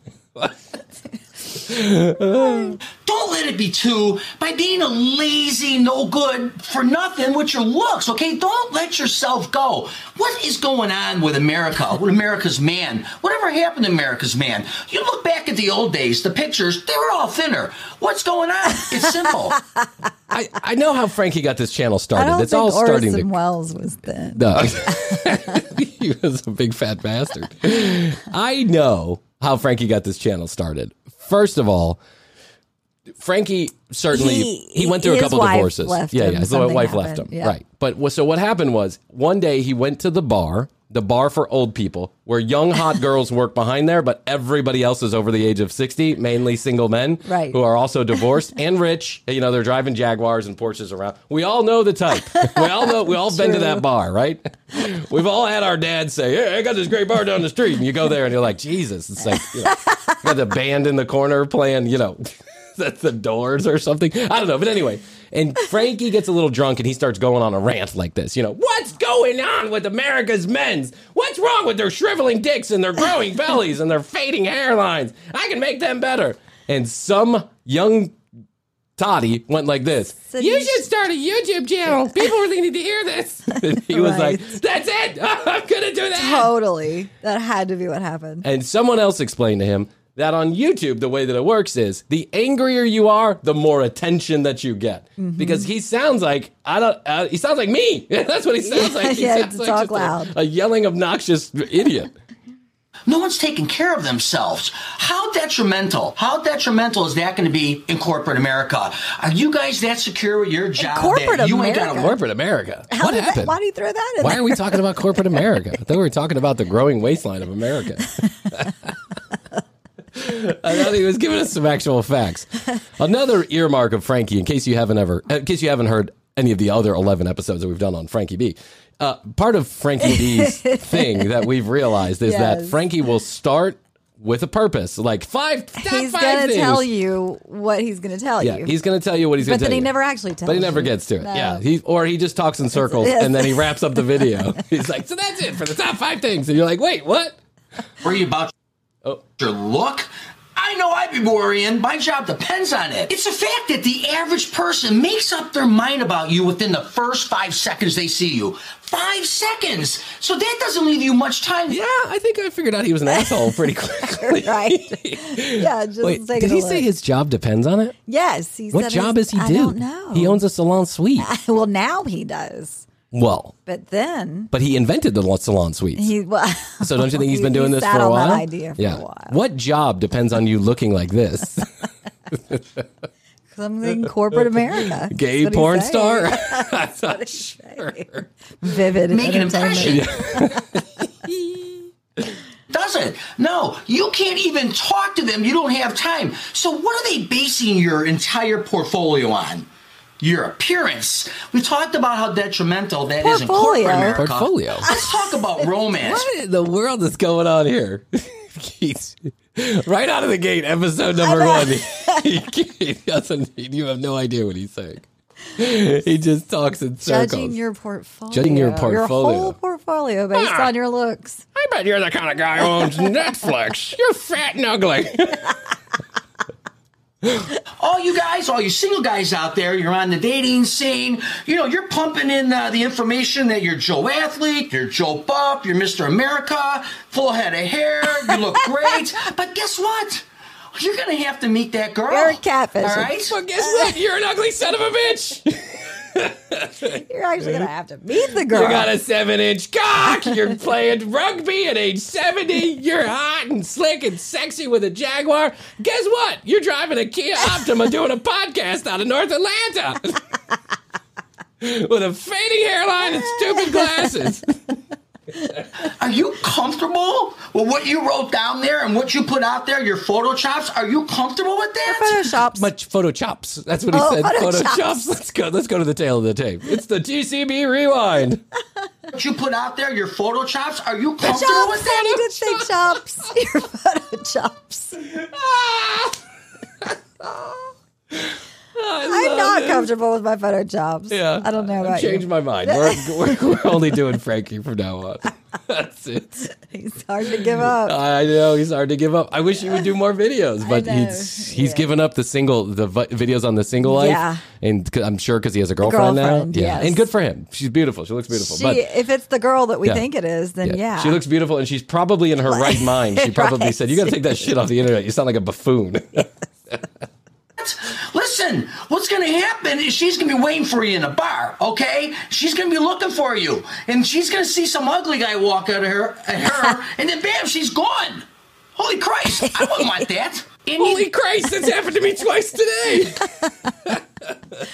Don't let it be two by being a lazy, no good for nothing with your looks, okay? Don't let yourself go. What is going on with America, with America's man? Whatever happened to America's man? You look back at the old days, the pictures, they were all thinner. What's going on? It's simple. I, I know how Frankie got this channel I started. don't It's think all starting Orson to. Welles was thin. No. he was a big fat bastard. I know how Frankie got this channel started. First of all, Frankie certainly He- he, went through a couple divorces. yeah, yeah, his wife left him. Yeah. Right. But so what happened was one day he went to the bar, the bar for old people, where young hot girls work behind there, but everybody else is over the age of 60, mainly single men Right. who are also divorced and rich. You know, they're driving Jaguars and Porsches around. We all know the type. We all know we all been to that bar, right? We've all had our dad say, Hey, I got this great bar down the street. And you go there and you're like, Jesus. It's like, you know, got the band in the corner playing, you know, that's the doors or something. I don't know. But anyway, and Frankie gets a little drunk and he starts going on a rant like this. You know, what's going on with America's men's? What's wrong with their shriveling dicks and their growing bellies and their fading hairlines? I can make them better. And some young Toddy went like this. So you should start a YouTube channel. People really need to hear this. And he was Right. like, That's it. I'm gonna do that. Totally. That had to be what happened. And someone else explained to him that on YouTube, the way that it works is the angrier you are, the more attention that you get. Mhm. Because he sounds like I don't. Uh, he sounds like me. That's what he sounds like. He Yeah, sounds to like talk just a- loud. A, yelling, obnoxious idiot. No one's taking care of themselves. How detrimental? How detrimental is that going to be in corporate America? Are you guys that secure with your job corporate that you ain't got a- to Corporate America. How what did that- happened? why do you throw that in Why there? are we talking about corporate America? I thought we were talking about the growing waistline of America. I thought he was giving us some actual facts. Another earmark of Frankie, in case you haven't ever, in case you haven't heard any of the other eleven episodes that we've done on Frankie B. Uh, part of Frankie B's thing that we've realized is that Frankie will start with a purpose, like five. top He's five gonna things. tell you what he's gonna tell Yeah, you. he's going to tell you what he's going but to tell then he you. never actually tells. But he never you. gets to it. No. Yeah, he or he just talks in circles Yes. and then he wraps up the video. He's like, "So that's it for the top five things," and you're like, "Wait, what?" Were you about Oh. your look. I know I'd be worrying. My job depends on it. It's a fact that the average person makes up their mind about you within the first five seconds they see you. Five seconds. So that doesn't leave you much time. Yeah, I think I figured out he was an asshole pretty quickly. right? Yeah, just Wait, did he look. say his job depends on it? Yes, What job his- does he I do? don't know. He owns a salon suite. well, now he does. Well, But then but he invented the salon suite. he well, So don't you think he's been doing he this sat for a on while? That idea for yeah. a while. What job depends on you looking like this? Something corporate America. Gay That's porn star? saying. I'm not sure. Vivid Make an entertainment. Does it? No, you can't even talk to them. You don't have time. So, what are they basing your entire portfolio on? Your appearance. We talked about how detrimental that is in corporate Portfolio. America. Portfolio. Let's talk about romance. What in the world is going on here? He's right out of the gate, episode number one. He, he doesn't. You have no idea what he's saying. He just talks in circles. Judging your portfolio. Judging your portfolio. Your whole portfolio based Ah. on your looks. I bet you're the kind of guy who owns Netflix. You're fat and ugly. all you guys, all you single guys out there, you're on the dating scene. You know, you're pumping in uh, the information that you're Joe Athlete, you're Joe Buff, you're Mr. America, full head of hair, you look great. but guess what? You're gonna have to meet that girl. You're a catfish. All right. well, guess what? You're an ugly son of a bitch. You're actually gonna have to meet the girl. You got a seven inch cock. You're playing rugby at age 70. You're hot and slick and sexy with a Jaguar. Guess what? You're driving a Kia Optima doing a podcast out of North Atlanta with a fading hairline and stupid glasses. Are you comfortable with what you wrote down there and what you put out there? Your photoshops. Are you comfortable with that? Photoshops. Much photo chops. That's what he Oh, said. photo Photo chops. chops. Let's go. Let's go to the tail of the tape. It's the TCB rewind. What you put out there? Your photoshops. Are you The comfortable with that? You did say chops. Your photo chops. Ah! I'm not comfortable with my photo chops. Yeah. I don't know about Change you. my mind. We're, we're, we're only doing Frankie from now on. That's it. He's hard to give up. I know he's hard to give up. I wish he would do more videos, but know. he's he's given up the single the vi- videos on the single life. Yeah. and i I'm sure because he has a girlfriend, girlfriend, now. Yeah, yes. and good for him. She's beautiful. She looks beautiful. She, but if it's the girl that we Yeah. think it is, then yeah. she looks beautiful, and she's probably in her right mind. She probably Right. said, "You got to take that shit off the internet. You sound like a buffoon." Listen, what's going to happen is she's going to be waiting for you in a bar, okay? She's going to be looking for you, and she's going to see some ugly guy walk out of her, at her, and then bam, she's gone. Holy Christ! I wouldn't want that. And you- Holy Christ! That's happened to me twice today.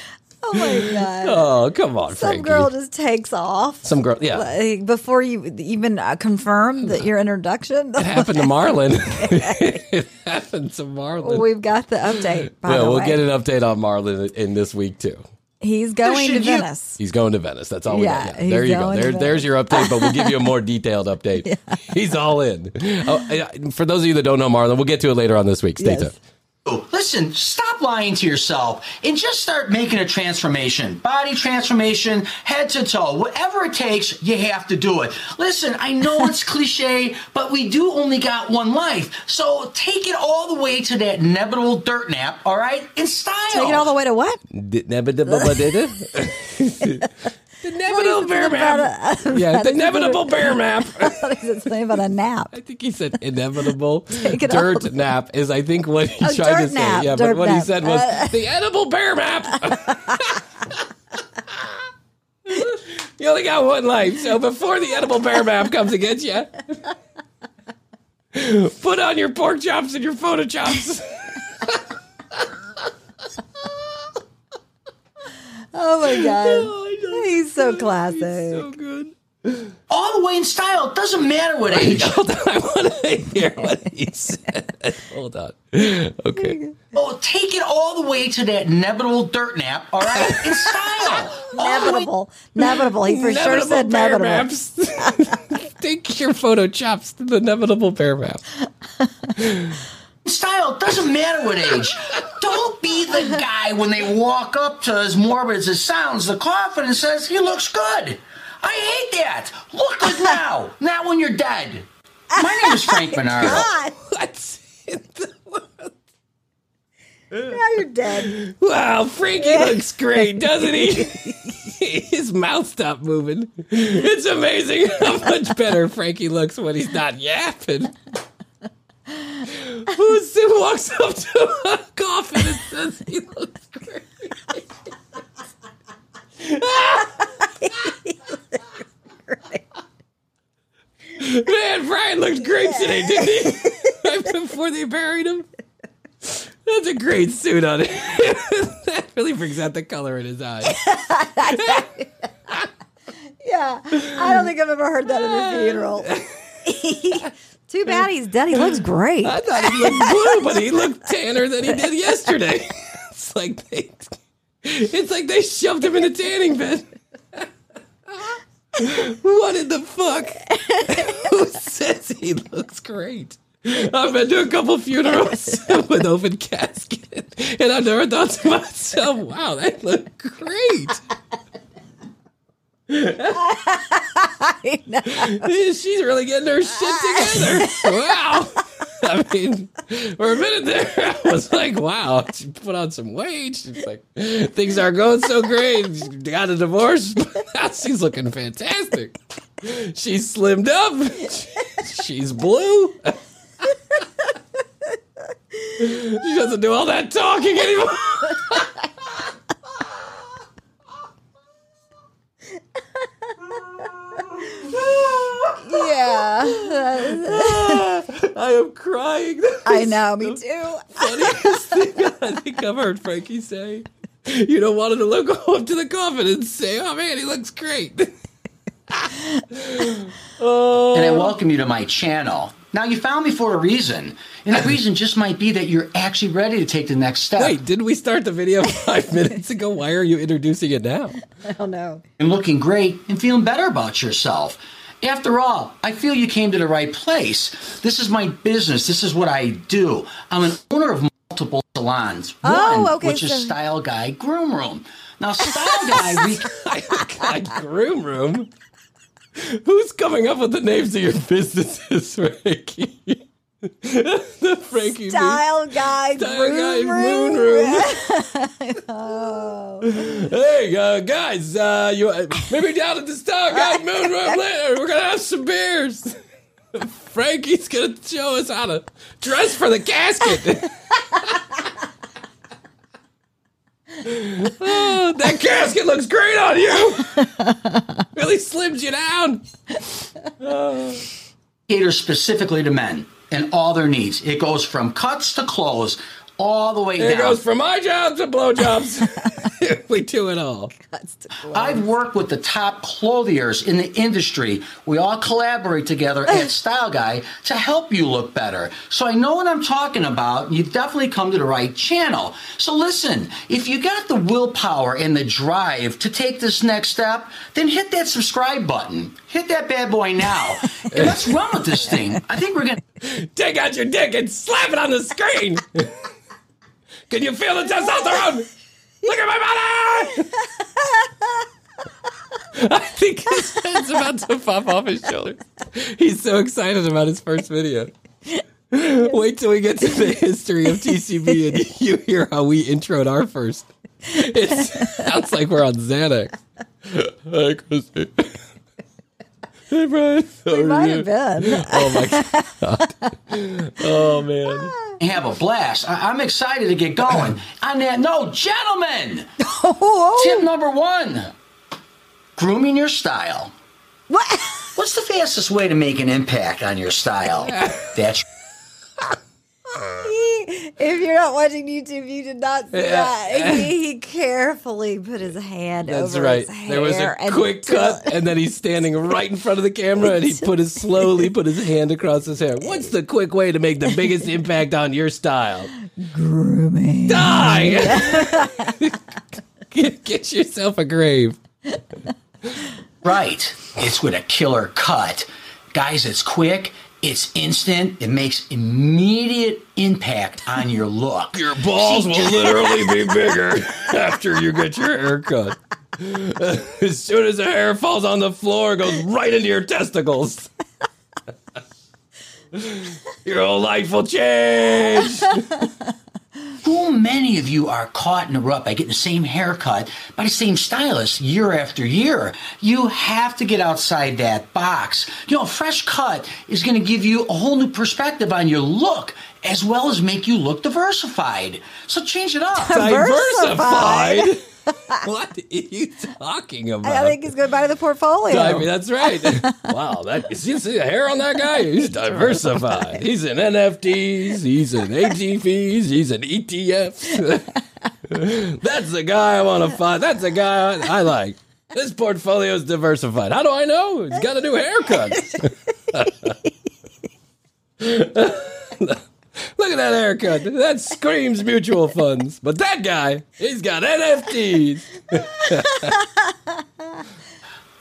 oh my god. Oh, come on, Some Frankie. girl just takes off. Some girl, yeah. Like, before you even uh, confirm that your introduction. It happened to Marlon. it happened to Marlon. We've got the update. By yeah, the we'll way. get an update on Marlon in this week too. He's going to Should you- Venice. He's going to Venice. That's all we Yeah, got. Yeah, there you go. There, there's your update, but we'll give you a more detailed update. He's all in. Oh, for those of you that don't know Marlon, we'll get to it later on this week. Stay Yes. tuned. Oh, listen, stop lying to yourself and just start making a transformation. Body transformation, head to toe. Whatever it takes, you have to do it. Listen, I know it's cliche, but we do only got one life. So take it all the way to that inevitable dirt nap, all right? In style. Take it all the way to what? Did- never did- but did it? The inevitable bear map. Yeah, the inevitable bear map. I thought he said something about a nap. I think he said inevitable it dirt off. nap is I think what he Oh, tried to nap, say. Yeah, but what he said was Uh, the edible bear map. you only got one life, so before the edible bear map comes gets you, put on your pork chops and your photo chops. Oh my god, he's so classic. so good. All the way in style. It doesn't matter what age. Hold on, I want to hear what he said. Hold on. Okay. Oh, oh, take it all the way to that inevitable dirt nap, all right? In style. All the way Inevitable, inevitable. He for sure said bear inevitable. maps. Take your photo chops to the inevitable bear map. Style. It doesn't matter what age. Don't be the guy when they walk up to as morbid as it sounds, the coffin and says, he looks good. I hate that. Look good now. Not when you're dead. My name is Frank Bernardo. God, What? in the world? now you're dead. Wow, Frankie looks great, doesn't he? His mouth stopped moving. It's amazing how much better Frankie looks when he's not yapping. Who walks up to a coffin and says he looks great? Man, Bryan looked great today, didn't he? Right before they buried him. That's a great suit on it. that really brings out the color in his eyes. Yeah, I don't think I've ever heard that at a funeral. Too bad he's dead. He looks great. I thought he looked blue, but he looked tanner than he did yesterday. It's like they, it's like they shoved him in a tanning bed. What in the fuck? Who says he looks great? I've been to a couple funerals with open casket, and I never thought to myself, "Wow, that looked great." She's really getting her shit together. Wow. I mean, for a minute there, I was like, wow, she put on some weight. She's like, things aren't going so great. She got a divorce. she's looking fantastic. She's slimmed up. She's blue. She doesn't do all that talking anymore. Yeah, I am crying. I know. Me too. funniest thing I think I've heard Frankie say. You don't want him to look up to the coffin and say, "Oh man, he looks great." oh, and I oh. welcome you to my channel. Now, you found me for a reason, and the reason just might be that you're actually ready to take the next step. wait, didn't we start the video five minutes ago? Why are you introducing it now? I don't know. and looking great and feeling better about yourself. After all, I feel you came to the right place. This is my business. This is what I do. I'm an owner of multiple salons. Oh, One, Oh, okay, which is Style Guy Groom Room. Now, Style Guy, we God, groom room. Who's coming up with the names of your businesses, Frankie? the Frankie Style guy, Style Guy room, Moon Room. oh. Hey, uh, guys, uh, you uh, maybe down at the Star Guy Moon Room later. We're gonna have some beers. Frankie's gonna show us how to dress for the casket. Oh, that casket looks great on you. really slims you down. cater specifically to men and all their needs. It goes from cuts to clothes, all the way It down. goes from my job to blowjobs. we do it all. I've worked with the top clothiers in the industry. We all collaborate together at Style Guy to help you look better. So I know what I'm talking about. You've definitely come to the right channel. So listen, if you got the willpower and the drive to take this next step, then hit that subscribe button. Hit that bad boy now. and let's run with this thing. I think we're going to Take out your dick and slap it on the screen. Can you feel the testosterone? Look at my body! I think his head's about to pop off his shoulders. He's so excited about his first video. Wait till we get to the history of TCB and you hear how we introed our first. It sounds like we're on Xanax. Hi, Christy. Hey, Bryan. How We are might you? have been. Oh my god. Oh man. have a blast. I- I'm excited to get going. On that note, gentlemen, Oh, tip number one grooming your style. What? What's the fastest way to make an impact on your style? That's if you're not watching YouTube, you did not see that. He, he carefully put his hand That's over right. his hair. There was a quick till- cut, and then he's standing right in front of the camera, and he put his slowly put his hand across his hair. What's the quick way to make the biggest impact on your style? Grooming. Die. get, get yourself a grave. right. It's with a killer cut. Guys, it's quick, it's instant, it makes immediate impact on your look. Your balls will literally be bigger after you get your hair cut. As soon as the hair falls on the floor, it goes right into your testicles. Your whole life will change. Too many of you are caught in a rut by getting the same haircut by the same stylist year after year. You have to get outside that box. You know, a fresh cut is going to give you a whole new perspective on your look as well as make you look diversified. So change it up. Diversified. what are you talking about? I think he's going to buy the portfolio. I mean, that's right. wow, that you see, see the hair on that guy? He's diversified. He's in NFTs. He's in ATVs. He's in ETFs. that's the guy I want to find. That's the guy I, I like. This portfolio is diversified. How do I know? He's got a new haircut. Look at that haircut. That screams mutual funds. But that guy, he's got NFTs.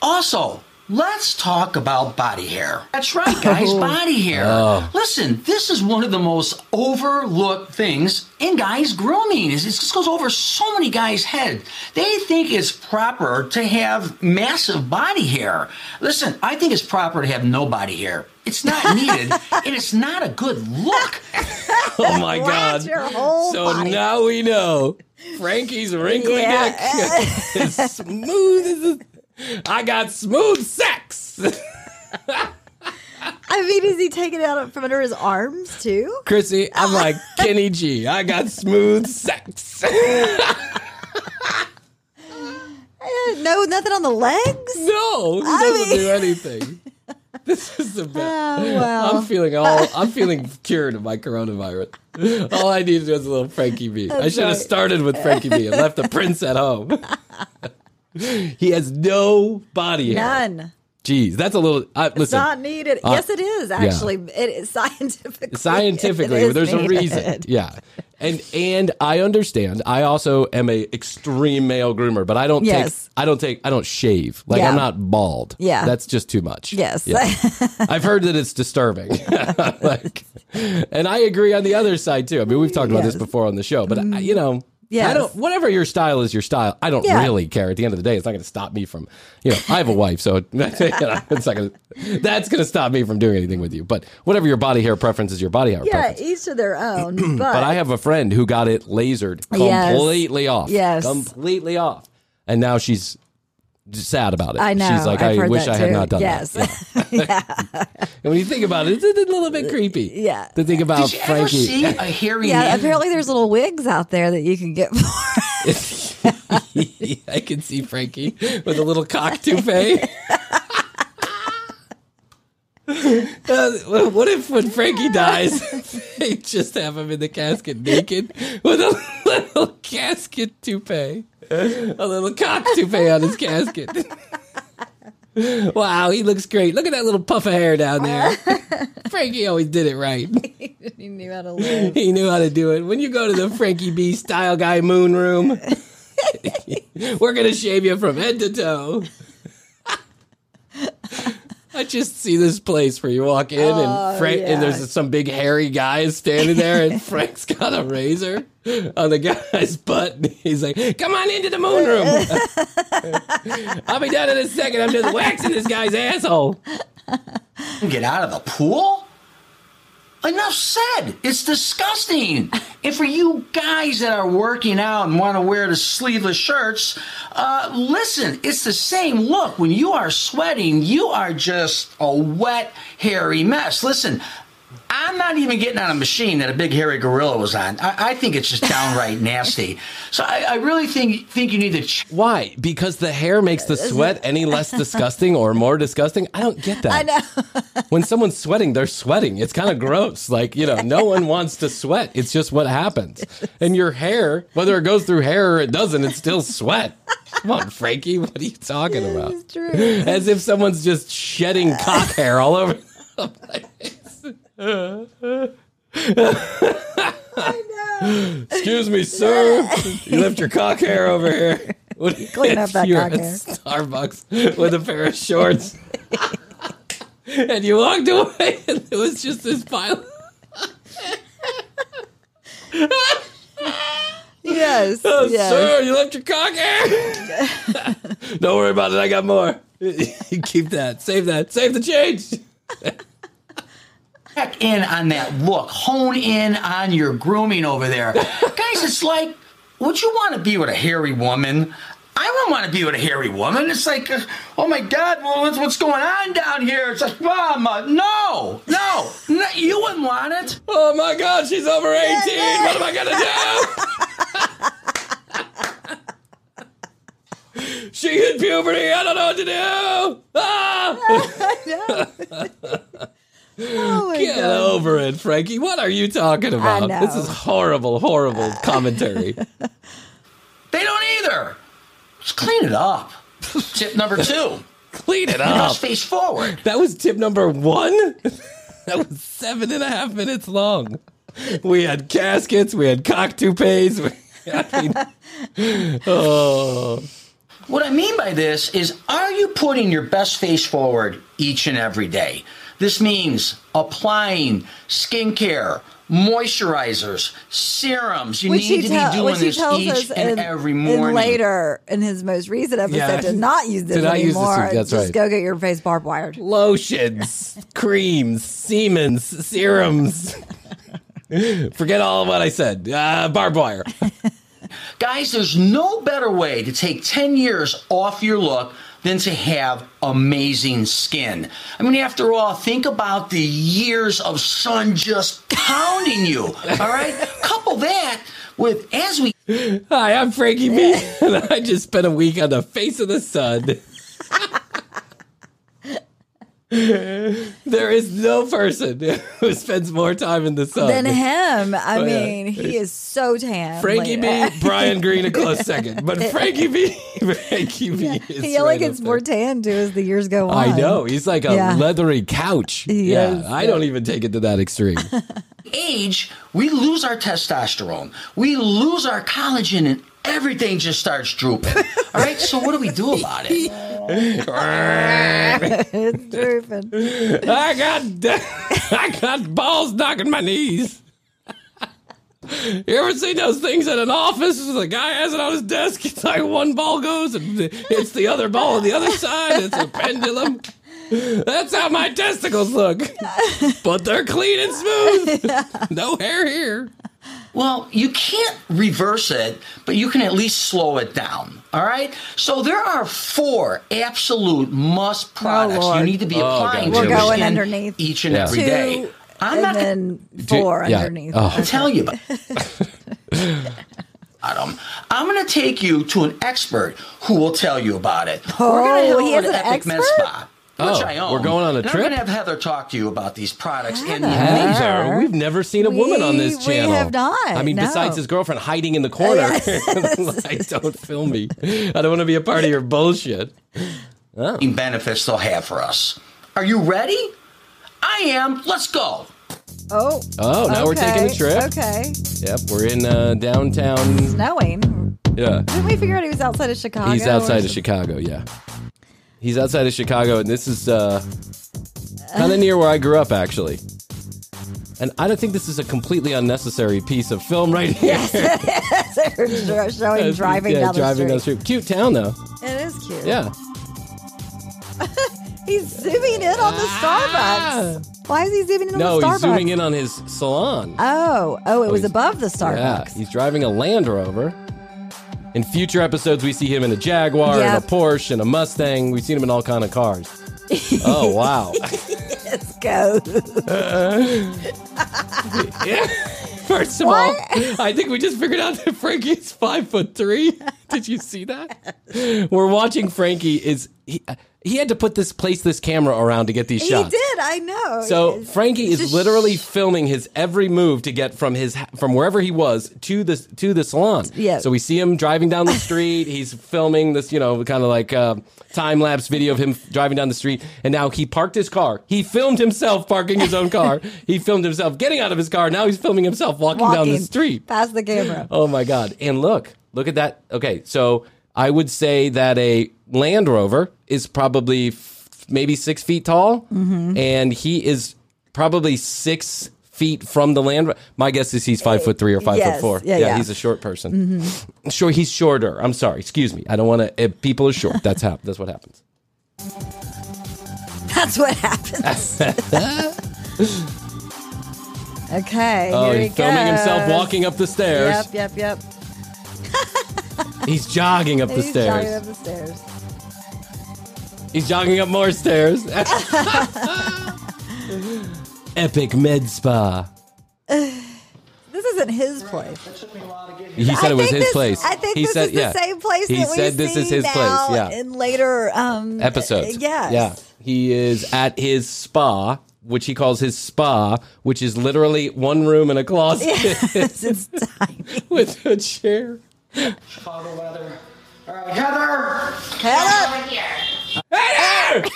Also, let's talk about body hair. That's right, guys, oh. body hair. Oh. Listen, this is one of the most overlooked things in guys grooming. It just goes over so many guys' head. They think it's proper to have massive body hair. Listen, I think it's proper to have no body hair. It's not needed, and it's not a good look. Oh my Wax God. So body. now we know Frankie's wrinkly Yeah. dick is smooth as a. I got smooth sex. I mean, is he taking it out from under his arms too? Krissy, I'm like Kenny G. I got smooth sex. Eh, No, nothing on the legs. No, he I doesn't mean- do anything. This is the best. Oh, well. I'm feeling all. I'm feeling cured of my coronavirus. All I needed was a little Frankie B. I That's should have started with Frankie B. and left the prince at home. he has no body hair. None. Jeez, that's a little. I, It's not needed. uh, yes, it is actually. It is scientifically. scientifically, it is there's a reason. Yeah, and and I understand. I also am a extreme male groomer, but I don't Yes. take. I don't take. I don't shave. Like Yeah. I'm not bald. Yeah. that's just too much. Yes. Yeah. I've heard that it's disturbing. like, and I agree on the other side too. I mean, we've talked about this Yes. Mm. before on the show, but I, you know. I don't. Whatever your style is, your style. I don't Yeah. really care. At the end of the day, it's not going to stop me from. You know, I have a wife, so you know, it's not going. That's going to stop me from doing anything with you. But whatever your body hair preference is, your body hair preference. Yeah, preference. each to their own. But, But I have a friend who got it lasered Yes. completely off. Yes. completely off, and now she's sad about it. I know. She's like, I've I heard wish that I had too. not done yes. that. Yeah. And when you think about it, it's a little bit creepy. Yeah. To think about Did you ever Frankie. see a hairy yeah. man? Apparently, there's little wigs out there that you can get. For. I can see Frankie with a little cock toupee. Uh, what if when Frankie dies, they just have him in the casket naked with a little casket toupee, a little cock toupee on his casket? Wow, he looks great. Look at that little puff of hair down there. Frankie always did it right. he knew how to live. He knew how to do it. When you go to the Frankie B style guy moon room, we're gonna shave you from head to toe. I just see this place where you walk in and oh, Frank yeah. and there's some big hairy guy standing there and Frank's got a razor on the guy's butt. And he's like, "Come on into the moon room. I'll be down in a second. I'm just waxing this guy's asshole." Get out of the pool? Enough said. It's disgusting. and for you guys that are working out and want to wear the sleeveless shirts, uh, listen, it's the same look. When you are sweating, you are just a wet, hairy mess. Listen, I'm not even getting on a machine that a big hairy gorilla was on. I, I think it's just downright nasty. So I, I really think think you need to. Ch- Why? Because the hair makes the sweat any less disgusting or more disgusting? I don't get that. I know. when someone's sweating, they're sweating. It's kind of gross. Like, you know, no one wants to sweat. It's just what happens. And your hair, whether it goes through hair or it doesn't, it's still sweat. Come on, Frankie. What are you talking about? It's true. As if someone's just shedding cock hair all over the place. Excuse me, sir. You left your cock hair over here. What, Clean up that you're cock at hair. Starbucks with a pair of shorts. and you walked away, and it was just this pile. Yes. Oh, yes. sir, you left your cock hair. Don't worry about it. I got more. Keep that. Save that. Save the change. check in on that look, hone in on your grooming over there. Guys, it's like, would you want to be with a hairy woman? I don't want to be with a hairy woman. It's like, uh, oh my God, what's, what's going on down here? It's like, Mama, no, no, no, you wouldn't want it. Oh my God, she's over 18. What am I going to do? she hit puberty. I don't know what to do. Ah! Oh Get God. over it, Frankie. What are you talking about? This is horrible, horrible commentary. They don't either. Just clean it up. Tip number two. Clean it up. must face forward. That was tip number one. that was seven and a half minutes long. We had caskets. We had cock toupees. We, I mean, oh, What I mean by this is, are you putting your best face forward each and every day? This means applying skincare, moisturizers, serums. You Which need to tell- be doing this each and in, every in morning. later in his most recent episode Yeah. to not use this To not use this- anymore. that's Just right. go get your face barbed wired. lotions, creams, Siemens, serums. Forget all of what I said. Uh, barbed wire. Guys, there's no better way to take 10 years off your look than to have amazing skin. I mean, after all, think about the years of sun just pounding you, all right? Couple that with, as we Hi, I'm Frankie B, and I just spent a week on the face of the sun. there is no person who spends more time in the sun. Than him. I Oh, yeah. mean, he is so tan. Frankie Like- B, Bryan Green a close second, but Frankie B, Frankie B is he only right gets more tan too as the years go on. I know he's like a Yeah. leathery couch. He yeah, is, I don't even take it to that extreme. age, we lose our testosterone, we lose our collagen, and everything just starts drooping. All right, so what do we do about it? it's drooping. I got I got balls knocking my knees. You ever seen those things at an office? The guy has it on his desk. It's like one ball goes and hits the other ball on the other side. It's a pendulum. That's how my testicles look. But they're clean and smooth. No hair here. Well, you can't reverse it, but you can at least slow it down. All right? So there are four absolute must oh, products you Oh, Lord. need to be Oh, applying God. to We're your going skin underneath. each and Yeah. every Two, day. I'm and not going then four yeah. underneath. Oh. to tell you about Adam. I'm going to take you to an expert who will tell you about it. we're Oh, going to head he over an Epic Med expert? Spa. Which Oh, I own. we're going on a and I'm trip? going to have Heather talk to you about these products and the Heather. Heather, we've never seen a woman on this We- we channel. have not, I mean, no. besides his girlfriend hiding in the corner. like, don't film me. I don't want to be a part of your bullshit. benefits they'll have for us. Are you ready? I am. Let's go. Oh. Oh, now we're taking a okay, trip. Okay. Yep, we're in uh, downtown. Snowing. Yeah, Didn't we figure out he was outside of Chicago? he's outside of Chicago. Yeah, he's outside of Chicago, and this is uh, kind of near where I grew up, actually. And I don't think this is a completely unnecessary piece of film right here. They're showing driving yeah, down the driving street. down the street. Cute town, though. It is cute. Yeah. He's zooming in on the Ah. Starbucks. Why is he zooming in No, on the Starbucks? he's zooming in on his salon. Oh, oh, it was he's- above the Yeah, Starbucks. he's driving a Land Rover. In future episodes, we see him in a Jaguar Yep. and a Porsche and a Mustang. We've seen him in all kind of cars. oh wow! Let's go. yeah. First of all, I think we just figured out that Frankie is five foot three. Did you see that? We're watching Frankie is he, he had to put this place this camera around to get these shots. he did. I know. So It's- Frankie it's is literally filming his every move to get from his from wherever he was to the to the salon. Yeah. So we see him driving down the street. He's filming this, you know, kind of like uh, time lapse video of him driving down the street. And now he parked his car. He filmed himself parking his own car. he filmed himself getting out of his car. Now he's filming himself walking, down the street. past the camera. Oh my god! And look, look at that. Okay, so I would say that a Land Rover is probably f- maybe six feet tall, Mhm. and he is probably six feet from the Land. Rover. My guess is he's five foot three or five Yes, foot four. yeah, yeah. he's a short person. Mhm. Sure, he's shorter. I'm sorry. Excuse me. I don't want to. People are short, that's hap- That's what happens. That's what happens. okay. Oh, he's he filming himself walking up the stairs. Yep, yep, yep. He's jogging up the He's stairs. jogging up the stairs. He's jogging up more stairs. Epic med spa. This isn't his place. He said it was think his this- place. I think he this said, is the yeah. same place He that we said this is see his now place. Yeah. In later um, Episodes. Yes. Yeah. He is at his spa, which he calls his spa, which is literally one room and a closet Yes, it's tiny. with a chair. Chicago weather. All right, Heather. Heather. Over here. Heather!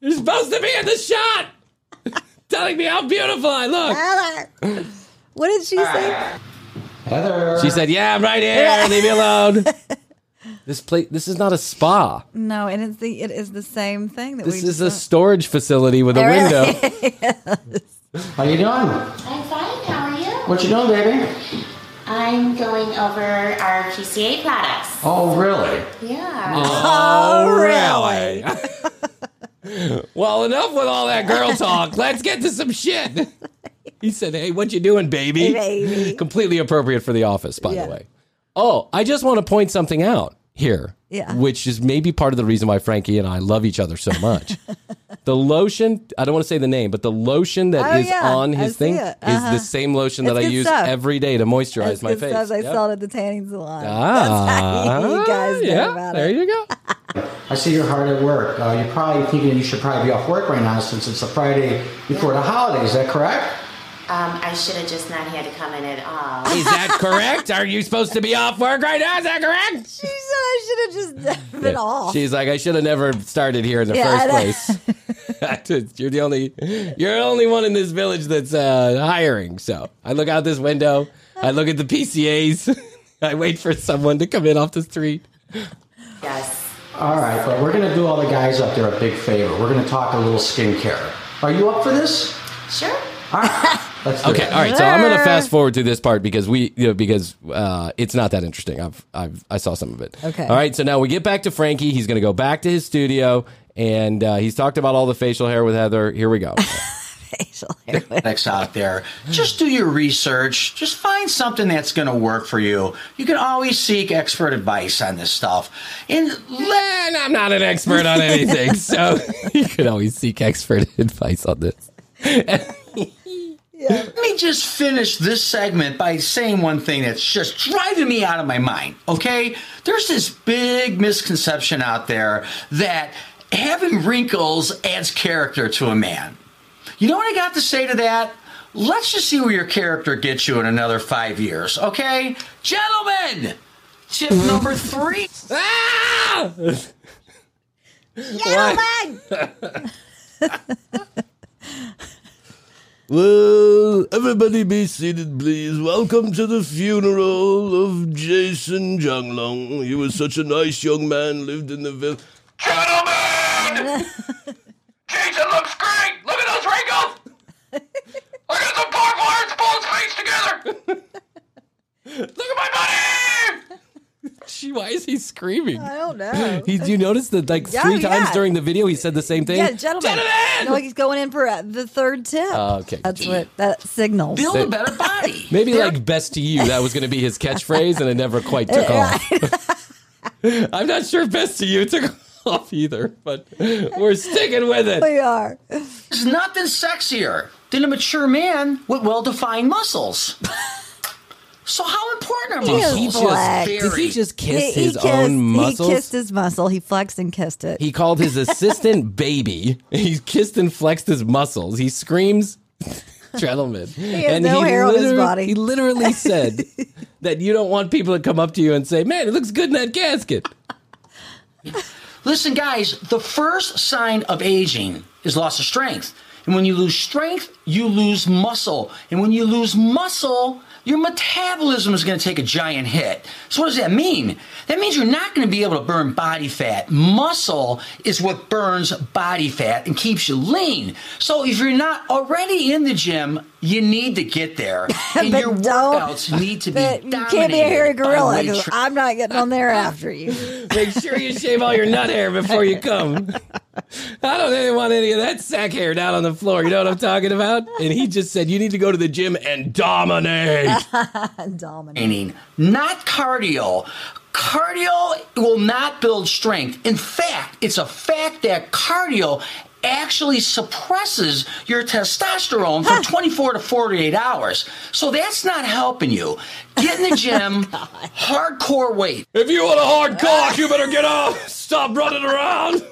You're supposed to be in the shot, telling me how beautiful I look. Heather. What did she say? Heather. She said, "Yeah, I'm right here. Leave me alone." this place. This is not a spa. No, and it's the it is the same thing that This we is a just storage facility with a window. it is. How you doing? I'm fine. How are you? What you doing, baby? I'm going over our PCA products. Oh, really? Yeah. Oh, oh really? well, enough with all that girl talk. Let's get to some shit. He said, "Hey, what you doing, baby?" Hey, baby. Completely appropriate for the office, by Yeah. the way. Oh, I just want to point something out here. Yeah. Which is maybe part of the reason why Frankie and I love each other so much. the lotion, I don't want to say the name, but the lotion that Oh, is yeah, on his see thing it. is Uh-huh. the same lotion It's that I use stuff. every day to moisturize That's my good face. stuff. I Yep. saw it at the tanning salon. Ah, That's how you guys know yeah, about there it. you go. I see you're hard at work. Uh, you're probably thinking you should probably be off work right now since it's a Friday before the holiday. Is that correct? Um, I should have just not had to come in at all. Is that correct? Are you supposed to be off work right now? Is that correct? She said I should have just been Yeah. off. She's like, I should have never started here in the Yeah, I first place. you're the only, you're the only one in this village that's uh, hiring. So I look out this window. I look at the PCAs. I wait for someone to come in off the street. Yes. All right, but we're going to do all the guys up there a big favor. We're going to talk a little skincare. Are you up for this? Sure. All right. Let's do Okay, it. all right. So I'm going to fast forward to this part because we, you know, because uh, it's not that interesting. I've, I've, I saw some of it. Okay. All right. So now we get back to Frankie. He's going to go back to his studio, and uh, he's talked about all the facial hair with Heather. Here we go. Facial hair. Next out there, just do your research. Just find something that's going to work for you. You can always seek expert advice on this stuff. And Man, I'm not an expert on anything, so you can always seek expert advice on this. Let me just finish this segment by saying one thing that's just driving me out of my mind, okay? There's this big misconception out there that having wrinkles adds character to a man. You know what I got to say to that? Let's just see where your character gets you in another five years, okay? Gentlemen, tip number three. Ah! Gentlemen! Well, everybody be seated, please. Welcome to the funeral of Jason Junglong. He was such a nice young man, lived in the village. Gentlemen! Jason looks great! Look at those wrinkles! Look at some pork pull his face together! Look at my body! She Why is he screaming? I don't know. He, do you notice that like Yeah, three times yeah. during the video he said the same thing? Yeah, gentlemen. No, like he's going in for uh, the third tip. Oh, okay. That's what that signals. Build a better body. Maybe like best to you. That was going to be his catchphrase, and it never quite took off. I'm not sure if best to you took off either, but we're sticking with it. We are. There's nothing sexier than a mature man with well-defined muscles. So how important are Did he muscles? just- did he just kiss his own muscles? He kissed his muscle. He flexed and kissed it. He called his assistant baby. He kissed and flexed his muscles. He screams, gentlemen. He has no hair on his body. He literally said that you don't want people to come up to you and say, man, it looks good in that casket. Listen, guys, the first sign of aging is loss of strength. And when you lose strength, you lose muscle. And when you lose muscle, your metabolism is going to take a giant hit. So, what does that mean? That means you're not going to be able to burn body fat. Muscle is what burns body fat and keeps you lean. So, if you're not already in the gym, you need to get there. And But your don't- workouts need to be But you can't be a hairy gorilla weight 'cause tra- I'm not getting on there after you. Make sure you shave all your nut hair before you come. I don't really want any of that sack hair down on the floor. You know what I'm talking about? And he just said, you need to go to the gym and dominate. Dominant. training, not cardio. Cardio will not build strength. In fact, it's a fact that cardio actually suppresses your testosterone for 24 to 48 hours. So that's not helping you. Get in the gym, oh, hardcore weight. If you want a hard cock, you better get up. Stop running around.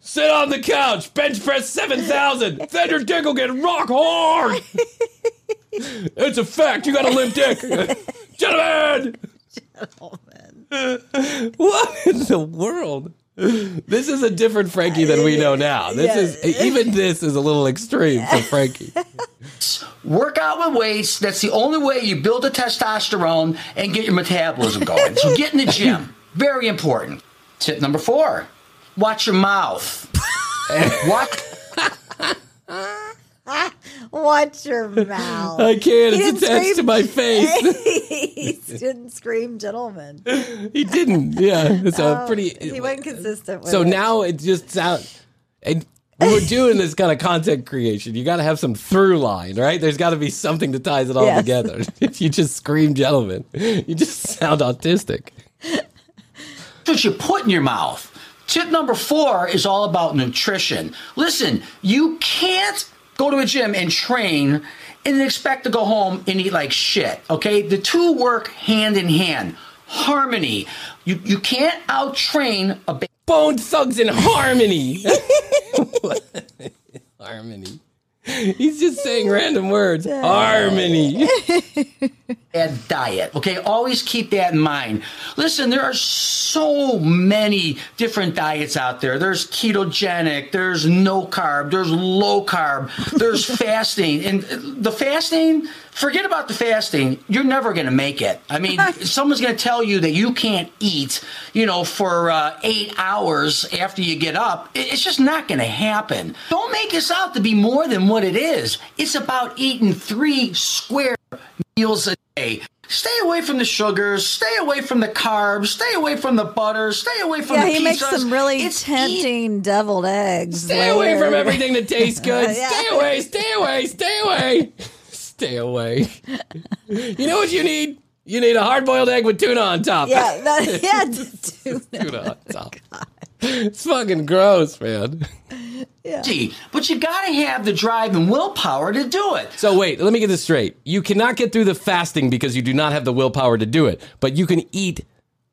Sit on the couch, bench press 7,000. Then your dick will get rock hard. It's a fact. You got a limp dick. Gentlemen! Gentlemen. what in the world? This is a different Frankie than we know now. This is even this is a little extreme for Frankie. Work out with weights. That's the only way you build the testosterone and get your metabolism going. So get in the gym. Very important. Tip number four watch your mouth. Watch. Watch your mouth. I can't. He It's attached scream- to my face. he didn't scream, gentlemen. He didn't. Yeah, it's a Oh, pretty. He wasn't consistent with So it. now it just sounds. And we're doing this kind of content creation, you got to have some through line, right? There's got to be something that ties it all Yes. together. if you just scream, gentlemen, you just sound autistic. what you put in your mouth. Tip number four is all about nutrition. Listen, you can't go to a gym and train and expect to go home and eat like shit. Okay, the two work hand in hand. Harmony. You you can't out train a ba- Bone Thugs-n-Harmony. harmony. He's just saying random words. Harmony. bad diet. Okay, always keep that in mind. Listen, there are so many different diets out there. There's ketogenic, there's no carb, there's low carb, there's fasting. And the fasting, forget about the fasting. You're never going to make it. I mean, someone's going to tell you that you can't eat, you know, for uh, eight hours after you get up. It's just not going to happen. Don't make this out to be more than what it is. It's about eating three square meals a day. Stay away from the sugars. Stay away from the carbs. Stay away from the butter. Stay away from yeah, the he makes some really It's tempting deviled eggs. Stay away from everything that tastes good. Yeah. Stay away, stay away, stay away. Stay away. You know what you need? You need a hard boiled egg with tuna on top. Yeah, that, yeah, tuna. tuna on top. It's fucking gross, man. Easy, but you got to have the drive and willpower to do it. So wait, let me get this straight. You cannot get through the fasting because you do not have the willpower to do it, but you can eat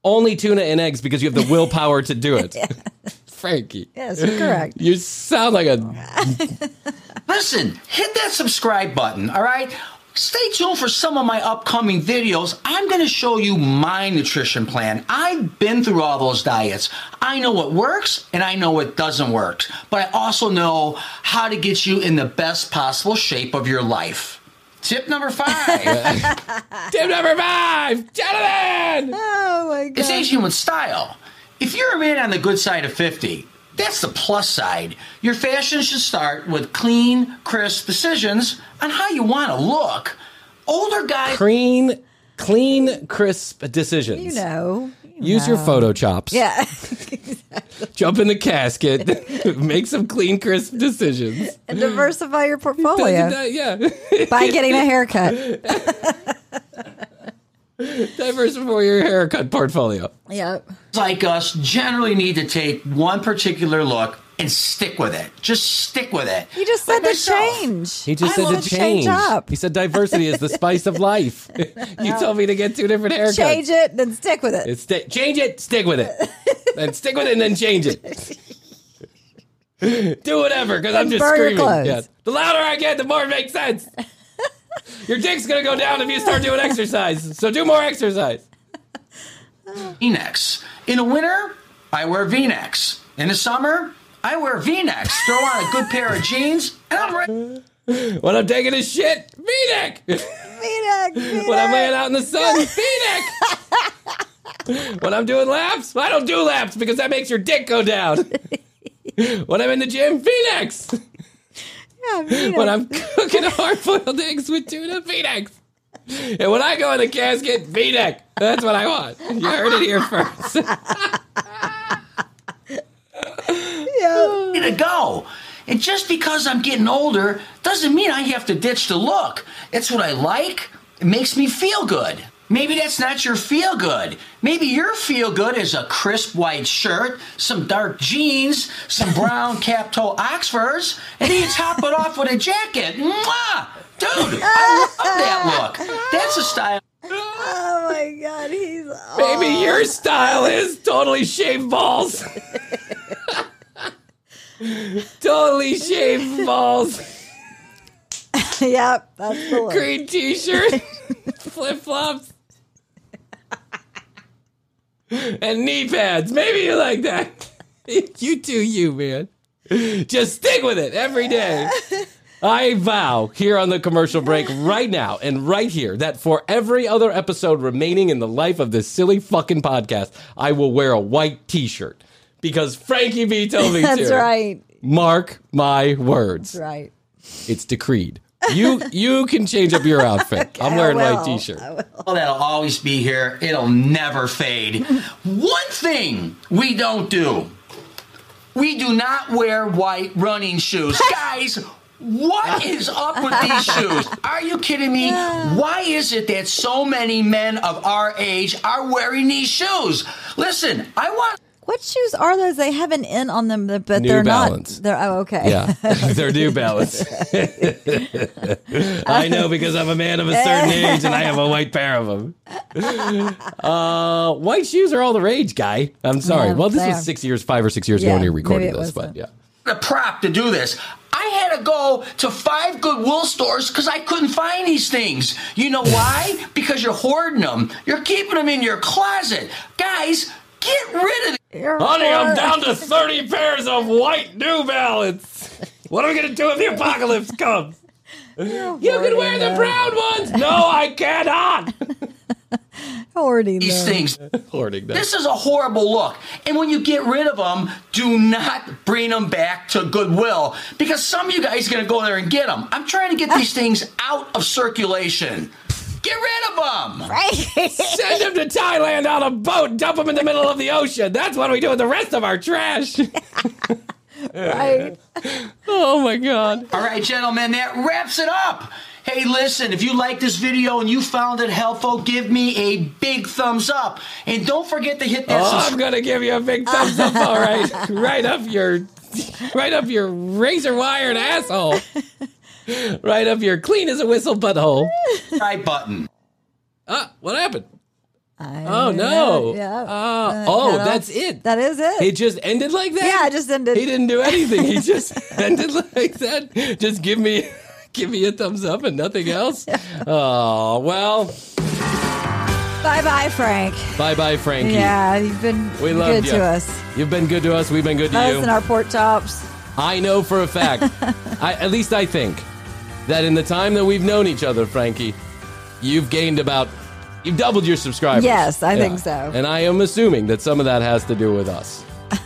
only tuna and eggs because you have the willpower to do it. Frankie. Yes, you're correct. You sound like a Listen, hit that subscribe button, all right? Stay tuned for some of my upcoming videos. I'm going to show you my nutrition plan. I've been through all those diets. I know what works and I know what doesn't work. But I also know how to get you in the best possible shape of your life. Tip number five. tip number five, gentlemen. Oh my god! It's aging with style. If you're a man on the good side of 50, that's the plus side. Your fashion should start with clean, crisp decisions on how you want to look. Older guys. clean, clean, crisp decisions. You know. Use your photo chops. Yeah. Jump in the casket. make some clean, crisp decisions. and diversify your portfolio yeah. by getting a haircut. Diversify for your haircut portfolio. Yep. like us generally need to take one particular look and stick with it. Just stick with it. He just said Like to myself. change. He just I said wanna to change. up. He said diversity is the spice of life. you told me to get two different haircuts. Change it, then stick with it. It's sti- change it, stick with it. then stick with it and then change it. Do whatever, because I'm just screaming. clothes. Yeah. The louder I get, the more it makes sense. Your dick's gonna go down if you start doing exercise. So do more exercise. V-necks. In the winter, I wear V-necks. In the summer, I wear V-necks. Throw on a good pair of jeans, and I'm ready. When I'm taking a shit, V-neck. V-neck, when I'm laying out in the sun, V-neck. when I'm doing laps, I don't do laps because that makes your dick go down. when I'm in the gym, V-necks. when I'm cooking hard-boiled eggs with tuna, V-necks. And when I go in the casket, V-neck. That's what I want. You heard it here first. ready to go. And just because I'm getting older doesn't mean I have to ditch the look. It's what I like. It makes me feel good. Maybe that's not your feel good. Maybe your feel good is a crisp white shirt, some dark jeans, some brown cap toe Oxfords, and then you top it off with a jacket. Mwah! Dude, I love that look. That's a style. Oh my god, he's Maybe your style is totally shaved balls. totally shaved balls. yep, that's the look. Green t-shirt, flip flops, and knee pads. Maybe you like that. You do you, man. Just stick with it every day. I vow here on the commercial break right now and right here that for every other episode remaining in the life of this silly fucking podcast, I will wear a white t-shirt because Frankie B told me That's to. That's right. Mark my words. That's right. It's decreed. You you can change up your outfit. I'm wearing I white t-shirt. Oh, that'll always be here. It'll never fade. One thing we don't do we do not wear white running shoes. Guys, what is up with these shoes? Are you kidding me? Why is it that so many men of our age are wearing these shoes? Listen, I want. What shoes are those? They have an N on them, but New they're Balance. not. They're oh, okay. Yeah, they're New Balance. I know because I'm a man of a certain age and I have a white pair of them. Uh, white shoes are all the rage, guy. I'm sorry. Yeah, well, this was six years, five or six years ago when you recorded maybe this, was but yeah. a prop to do this. I had to go to five Goodwill stores because I couldn't find these things. You know why? because you're hoarding them. You're keeping them in your closet. Guys, get rid of them. Honey, I'm down to 30 pairs of white New Balance. What are we going to do if the apocalypse comes? You can wear the brown ones. No, I cannot. Hoarding These them. things. Hoarding them. This is a horrible look. And when you get rid of them, do not bring them back to Goodwill because some of you guys are going to go there and get them. I'm trying to get these things out of circulation. Get rid of them. Right. Send them to Thailand on a boat. Dump them in the middle of the ocean. That's what we do with the rest of our trash. right. Oh my God. All right, gentlemen, that wraps it up. Hey, listen, if you like this video and you found it helpful, give me a big thumbs up. And don't forget to hit that Oh, I'm gonna give you a big thumbs up. All right, right up your, right up your razor wired asshole. Right up your clean as a whistle butthole. Try button. Ah, what happened? oh no! Yeah. Uh, Uh, oh, cut that's off. it. That is it. It just ended like that. Yeah, it just ended. He didn't do anything. He just ended like that. Just give me, give me a thumbs up and nothing else. Oh well. Bye bye, Frank. Bye bye, Frankie. Yeah, you've been We good love you. to us. You've been good to us. We've been good to Us you. and our pork chops. I know for a fact, I, at least I think, that in the time that we've known each other, Frankie, you've gained about, you've doubled your subscribers. Yes, I think so. And I am assuming that some of that has to do with us.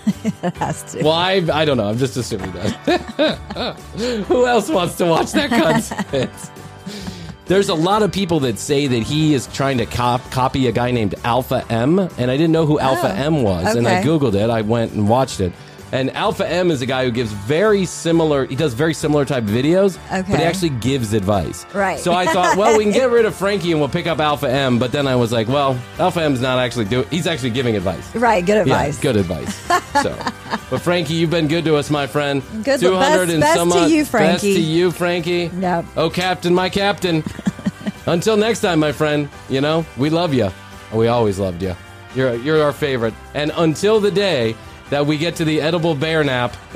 It has to. Well, I, I don't know. I'm just assuming that. Who else wants to watch that content? There's a lot of people that say that he is trying to cop- copy a guy named Alpha M, and I didn't know who Alpha Oh, M was, and I googled it. I went and watched it. And Alpha M is a guy who gives very similar. He does very similar type videos, but he actually gives advice. Right. So I thought, well, we can get rid of Frankie and we'll pick up Alpha M. But then I was like, well, Alpha M's not actually doing. He's actually giving advice. Right, good advice. Yeah, good advice. so, but Frankie, you've been good to us, my friend. Good- 200 and best- some best to you, Best Frankie. to you, Frankie. Yep. Oh, Captain, my Captain. Until next time, my friend. You know we love you. We always loved you. You're you're our favorite. And until the day that we get to the edible bear map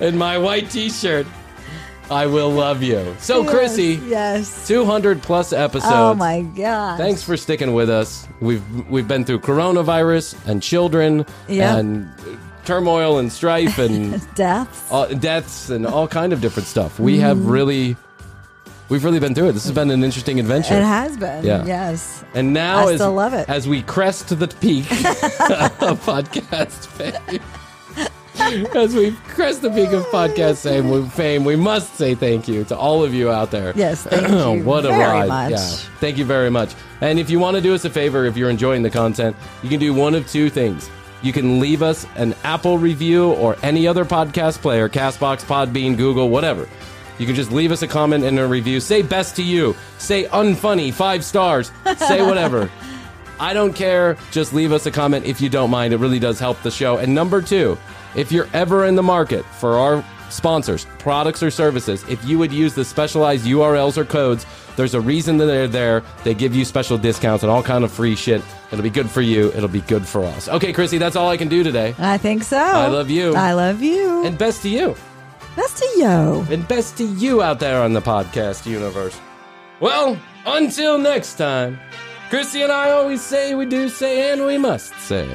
in my white T-shirt, I will love you. So, Yes, Krissy, Yes. 200 plus episodes. Oh my god. Thanks for sticking with us. We've we've been through coronavirus and children Yep. and turmoil and strife and Deaths. all, deaths and all kind of different stuff. We have Mhm. really we've really been through it. This has been an interesting adventure. It has been. Yeah. Yes. And now I as, still love it. as we crest the peak of podcast fame. As we crest the peak of podcast fame, we, fame, we must say thank you to all of you out there. Yes, thank you what a very ride! much. Yeah, thank you very much. And if you want to do us a favor, if you're enjoying the content, you can do one of two things. You can leave us an Apple review or any other podcast player, Castbox, Podbean, Google, whatever. You can just leave us a comment and a review. Say best to you. Say unfunny, five stars. Say whatever. I don't care. Just leave us a comment if you don't mind. It really does help the show. And number two, if you're ever in the market for our sponsors, products or services, if you would use the specialized URLs or codes, there's a reason that they're there. They give you special discounts and all kind of free shit. It'll be good for you. It'll be good for us. Okay, Krissy, that's all I can do today. I think so. I love you. I love you. And best to you. Best to yo. And best to you out there on the podcast universe. Well, until next time, Krissy and I always say we do say and we must say.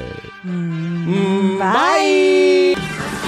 Mm, Bye. bye.